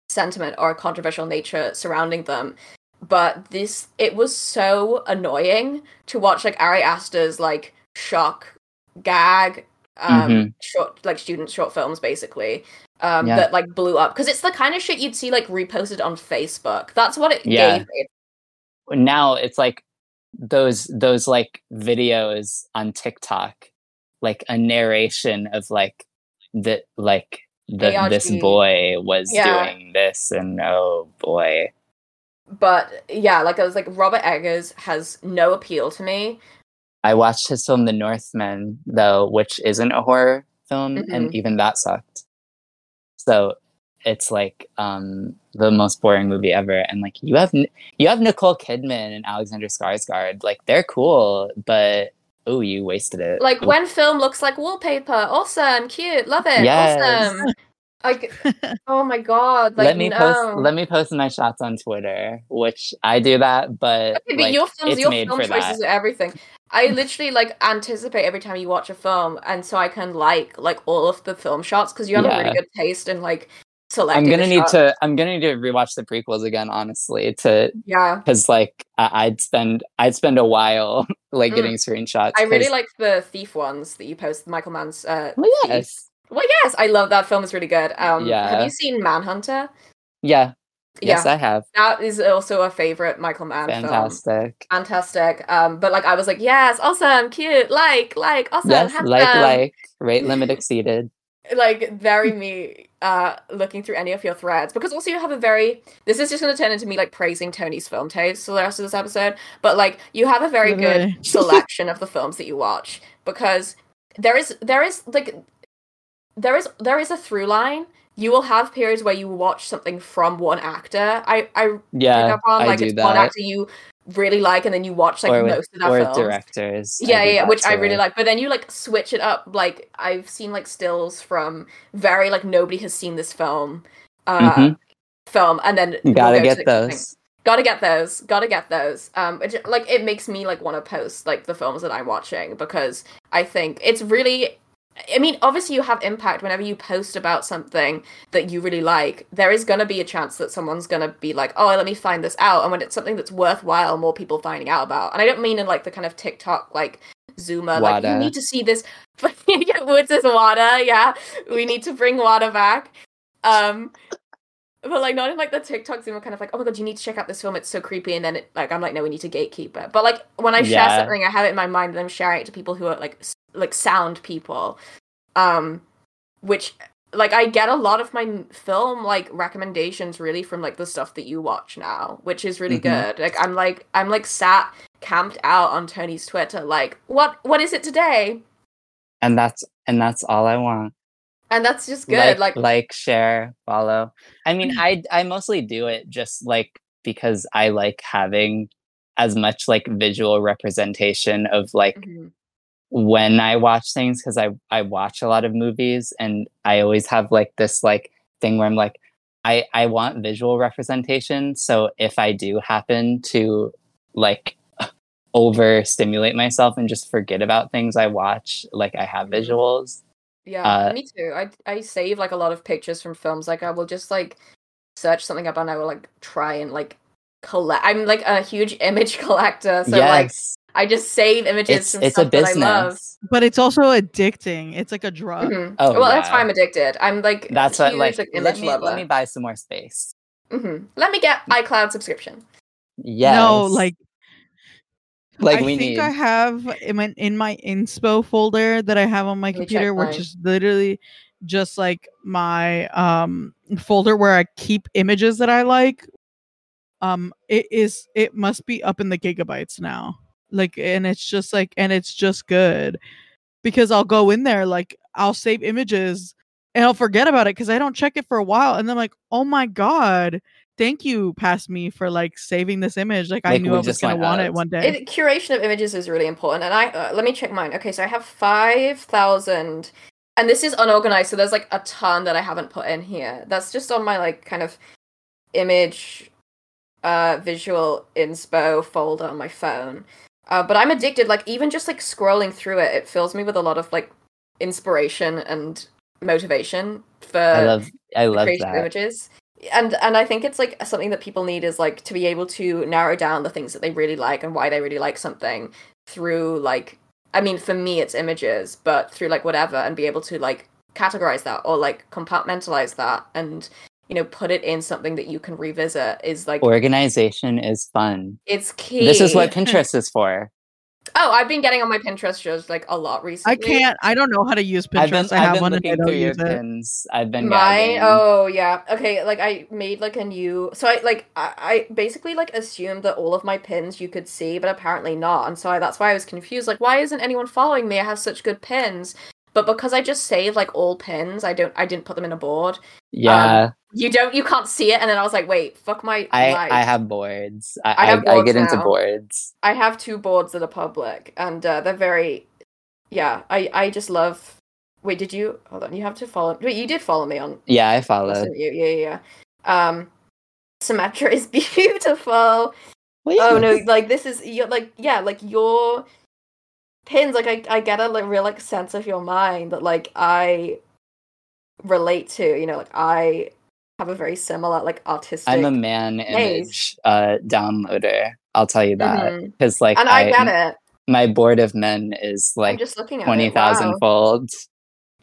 sentiment or a controversial nature surrounding them. But this, it was so annoying to watch like Ari Aster's like shock gag, um, Mhm. short like student short films basically, um, Yeah. that like blew up because it's the kind of shit you'd see like reposted on Facebook. That's what it Yeah. gave me. now it's like those those like videos on TikTok, like a narration of like that like the this boy was Yeah. doing this and oh boy. But yeah, like I was like Robert Eggers has no appeal to me. I watched his film The Northman though, which isn't a horror film, Mm-hmm. and even that sucked. So it's like um the most boring movie ever and like you have you have Nicole Kidman and Alexander Skarsgård like they're cool but oh you wasted it Like when film looks like wallpaper, awesome, cute, love it, Yes. awesome. Like, *laughs* oh my god, like let me no. post let me post my shots on Twitter which I do that but, Okay, but like, your films, your film choices that are everything. I literally like anticipate every time you watch a film, and so I can like like all of the film shots because you have a really good taste in like selecting. I'm gonna need shots. to I'm gonna need to rewatch the prequels again honestly to Yeah, because like I- I'd spend I'd spend a while *laughs* like Mm. getting screenshots I really like the thief ones that you post. Michael Mann's. Uh, Well, Thief. yes. Well, yes, I love that film. It's really good. Um, Yeah. Have you seen Manhunter? Yeah. Yes, yeah, I have. that is also a favorite Michael Mann film. Fantastic. Fantastic. Um, but like I was like, yes, awesome, cute, like, like, awesome, yes, like like rate limit exceeded. *laughs* like very me uh looking through any of your threads because also you have a very this is just going to turn into me like praising tony's film taste for the rest of this episode but like you have a very good *laughs* selection of the films that you watch because there is there is like there is there is a through line you will have periods where you watch something from one actor. I I Yeah, pick up on like it's one actor you really like, and then you watch like or with, most of their or films. directors. Yeah, yeah, that which I really like. But then you like switch it up. Like I've seen like stills from very like nobody has seen this film, uh, Mhm. film, and then we'll Gotta go get those. Gotta get those. Gotta get those. Um, it, like it makes me like want to post like the films that I'm watching because I think it's really. I mean, obviously, you have impact whenever you post about something that you really like. There is gonna be a chance that someone's gonna be like, "Oh, let me find this out," and when it's something that's worthwhile, more people finding out about. And I don't mean in like the kind of TikTok like Zoomer, like you need to see this. *laughs* Yeah, Woods is Wada. Yeah, we need to bring Wada back. Um, but like not in like the TikToks, and we're kind of like, oh my god, you need to check out this film. It's so creepy. And then it, like I'm like, no, we need to gatekeep it. But like when I share Yeah. something, I have it in my mind, and I'm sharing it to people who are like like sound people, um, which like I get a lot of my film like recommendations really from like the stuff that you watch now, which is really Mhm. good. Like I'm like I'm like sat camped out on Tony's Twitter, like what what is it today? and that's and that's all I want. And that's just good. Like, Like, like, share, follow. I mean, I I mostly do it just like because I like having as much like visual representation of like Mhm. When I watch things because I I watch a lot of movies and I always have like this like thing where I'm like I I want visual representation so if I do happen to like *laughs* overstimulate myself and just forget about things I watch like I have Mhm. visuals Yeah, Uh, me too. I I save like a lot of pictures from films. Like I will just like search something up and I will like try and like collect. I'm like a huge *laughs* image collector, so like yes I just save images it's from it's a stuff that I love. But it's also addicting. It's like a drug. Mhm. Oh, well, that's why I'm addicted. I'm like that's a what huge, like like, let me lover. let me buy some more space Mhm. Let me get iCloud subscription. yes No, like like I we think need I have in my in my inspo folder that I have on my Let me check computer, which is literally just like my um folder where I keep images that I like. Um, it is it must be up in the gigabytes now. Like, and it's just like, and it's just good because I'll go in there like I'll save images and I'll forget about it because I don't check it for a while, and then I'm like, oh my god. Thank you, past me, for like saving this image. Like, I knew I was just gonna want it one day. It, curation of images is really important, and I uh, let me check mine. Okay, so I have five thousand, and this is unorganized, so there's like a ton that I haven't put in here. That's just on my like kind of image, uh, visual inspo folder on my phone. Uh, but I'm addicted. Like even just like scrolling through it, it fills me with a lot of like inspiration and motivation for I love I love that images and and i think it's like something that people need is like to be able to narrow down the things that they really like and why they really like something through like i mean for me it's images but through like whatever and be able to like categorize that or like compartmentalize that and you know put it in something that you can revisit is like organization is fun it's key this is what *laughs* pinterest is for oh i've been getting on my pinterest shows like a lot recently I can't. I don't know how to use Pinterest. i've been I i've been one I looking don't through your use it. pins i've been Mine, gagging. oh yeah, okay. Like I made like a new, so I like I, I basically like assumed that all of my pins you could see, but apparently not, and so I, that's why I was confused. Like, why isn't anyone following me? I have such good pins, but because I just save like all pins, I don't, I didn't put them in a board. yeah You don't, you can't see it, and then I was like, wait, fuck my i life. i have boards i I i, have I boards get into boards I have two boards that are public, and uh, they're very, yeah. I I just love. Wait, did you hold on? You have to follow. Wait, you did follow me on yeah i followed. you? Yeah, yeah, yeah. Um, Symmetra is *laughs* beautiful. Well, Oh no, like this is you're like yeah, like your pins. Like I, I get a like, real like sense of your mind that like I relate to. You know, like I have a very similar like artistic. i'm a man image uh downloader i'll tell you that because like and I, get it. my board of men is I'm like just looking at twenty it. thousand Wow. fold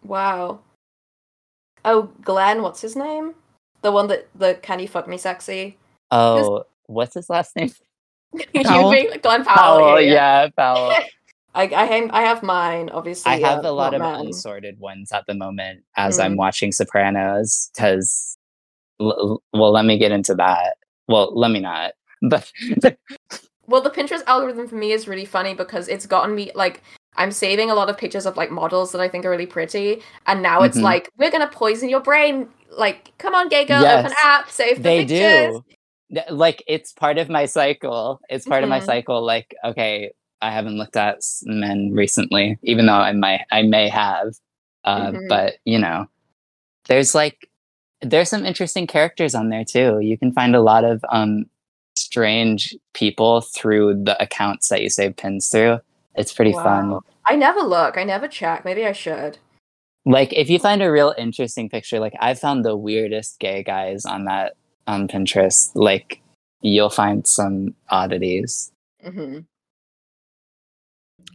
wow. Oh, Glen, what's his name? The one that the can you fuck me sexy? oh what's his last name *laughs* you being Glen Powell. Powell, yeah. yeah, Powell. *laughs* I I have, I have mine obviously. I have uh, a lot of men. unsorted ones at the moment as I'm Mm. watching Sopranos because, well, let me get into that. Well, let me not. *laughs* But Well, the Pinterest algorithm for me is really funny because it's gotten me like I'm saving a lot of pictures of like models that I think are really pretty, and now it's Mhm. like we're gonna poison your brain like, come on, gay girl, open Yes. app, save the they pictures. do like it's part of my cycle it's part of my Mhm. cycle like okay i haven't looked at men recently even though i might i may have uh, Mhm. but you know there's like there's some interesting characters on there too you can find a lot of um strange people through the accounts that you save pins through it's pretty fun I never look. I never check. Maybe I should. like if you find a real interesting picture like i found the weirdest gay guys on that on pinterest like you'll find some oddities hmm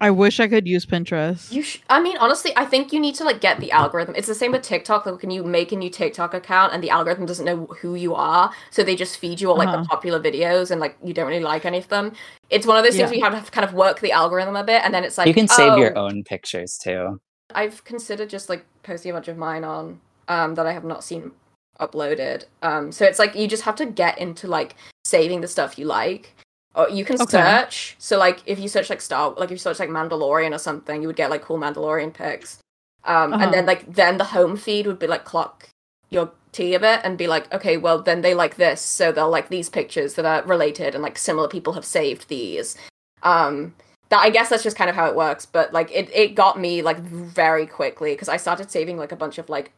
I wish I could use Pinterest. You, sh- I mean, honestly, I think you need to like get the algorithm. It's the same with TikTok. Like, when you make a new TikTok account and the algorithm doesn't know who you are, so they just feed you all like Uh-huh. the popular videos, and like you don't really like any of them. It's one of those things where you have to kind of work the algorithm a bit, and then it's like you can save your oh, own pictures too I've considered just like posting a bunch of mine on um that I have not seen uploaded. Um so it's like you just have to get into like saving the stuff you like. Or you can Okay. search. So like if you search like Star like if you search like Mandalorian or something, you would get like cool Mandalorian pics. Um Uh-huh. and then like then the home feed would be like clock your tea a bit and be like, okay, well then they like this, so they'll like these pictures that are related and like similar people have saved these. Um that I guess that's just kind of how it works. But like it, it got me like very quickly because I started saving like a bunch of like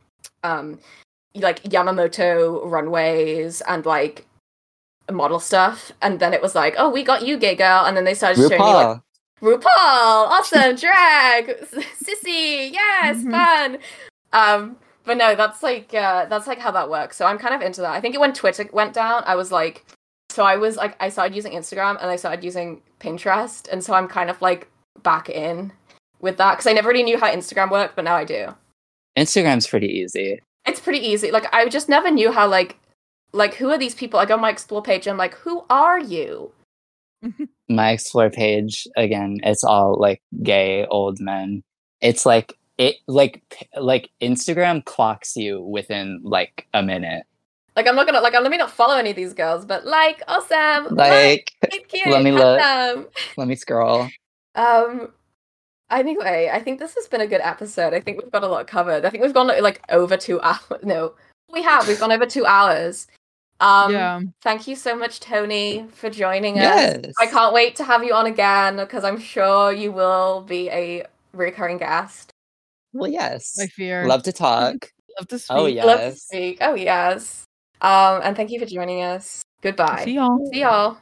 um like Yamamoto runways and like model stuff, and then it was like, oh, we got you, gay girl, and then they started showing me like RuPaul. RuPaul, *laughs* awesome, drag, sissy, yes, Mhm. fun. Um, but no, that's like uh, that's like how that works. So I'm kind of into that. I think when Twitter went down, I was like, so I was like, I started using Instagram and I started using Pinterest, and so I'm kind of like back in with that because I never really knew how Instagram worked, but now I do. Instagram's pretty easy. It's pretty easy. Like I just never knew how like like who are these people? I go on my explore page and I'm like, who are you? *laughs* My explore page again, it's all like gay old men. It's like it like p- like Instagram clocks you within like a minute. Like I'm not gonna like let me not follow any of these girls, but like awesome, Like cute, cute, let me look. handsome. let me scroll. Um. Anyway, I think this has been a good episode. I think we've got a lot covered. I think we've gone like over two hours. No, we have. We've gone over two hours. Um, yeah. Thank you so much, Tony, for joining us. Yes. I can't wait to have you on again because I'm sure you will be a recurring guest. Well, yes. I fear. Love to talk. Love to speak. Oh, Love to Yes. speak. Oh yes. Um, and thank you for joining us. Goodbye. See y'all. See y'all.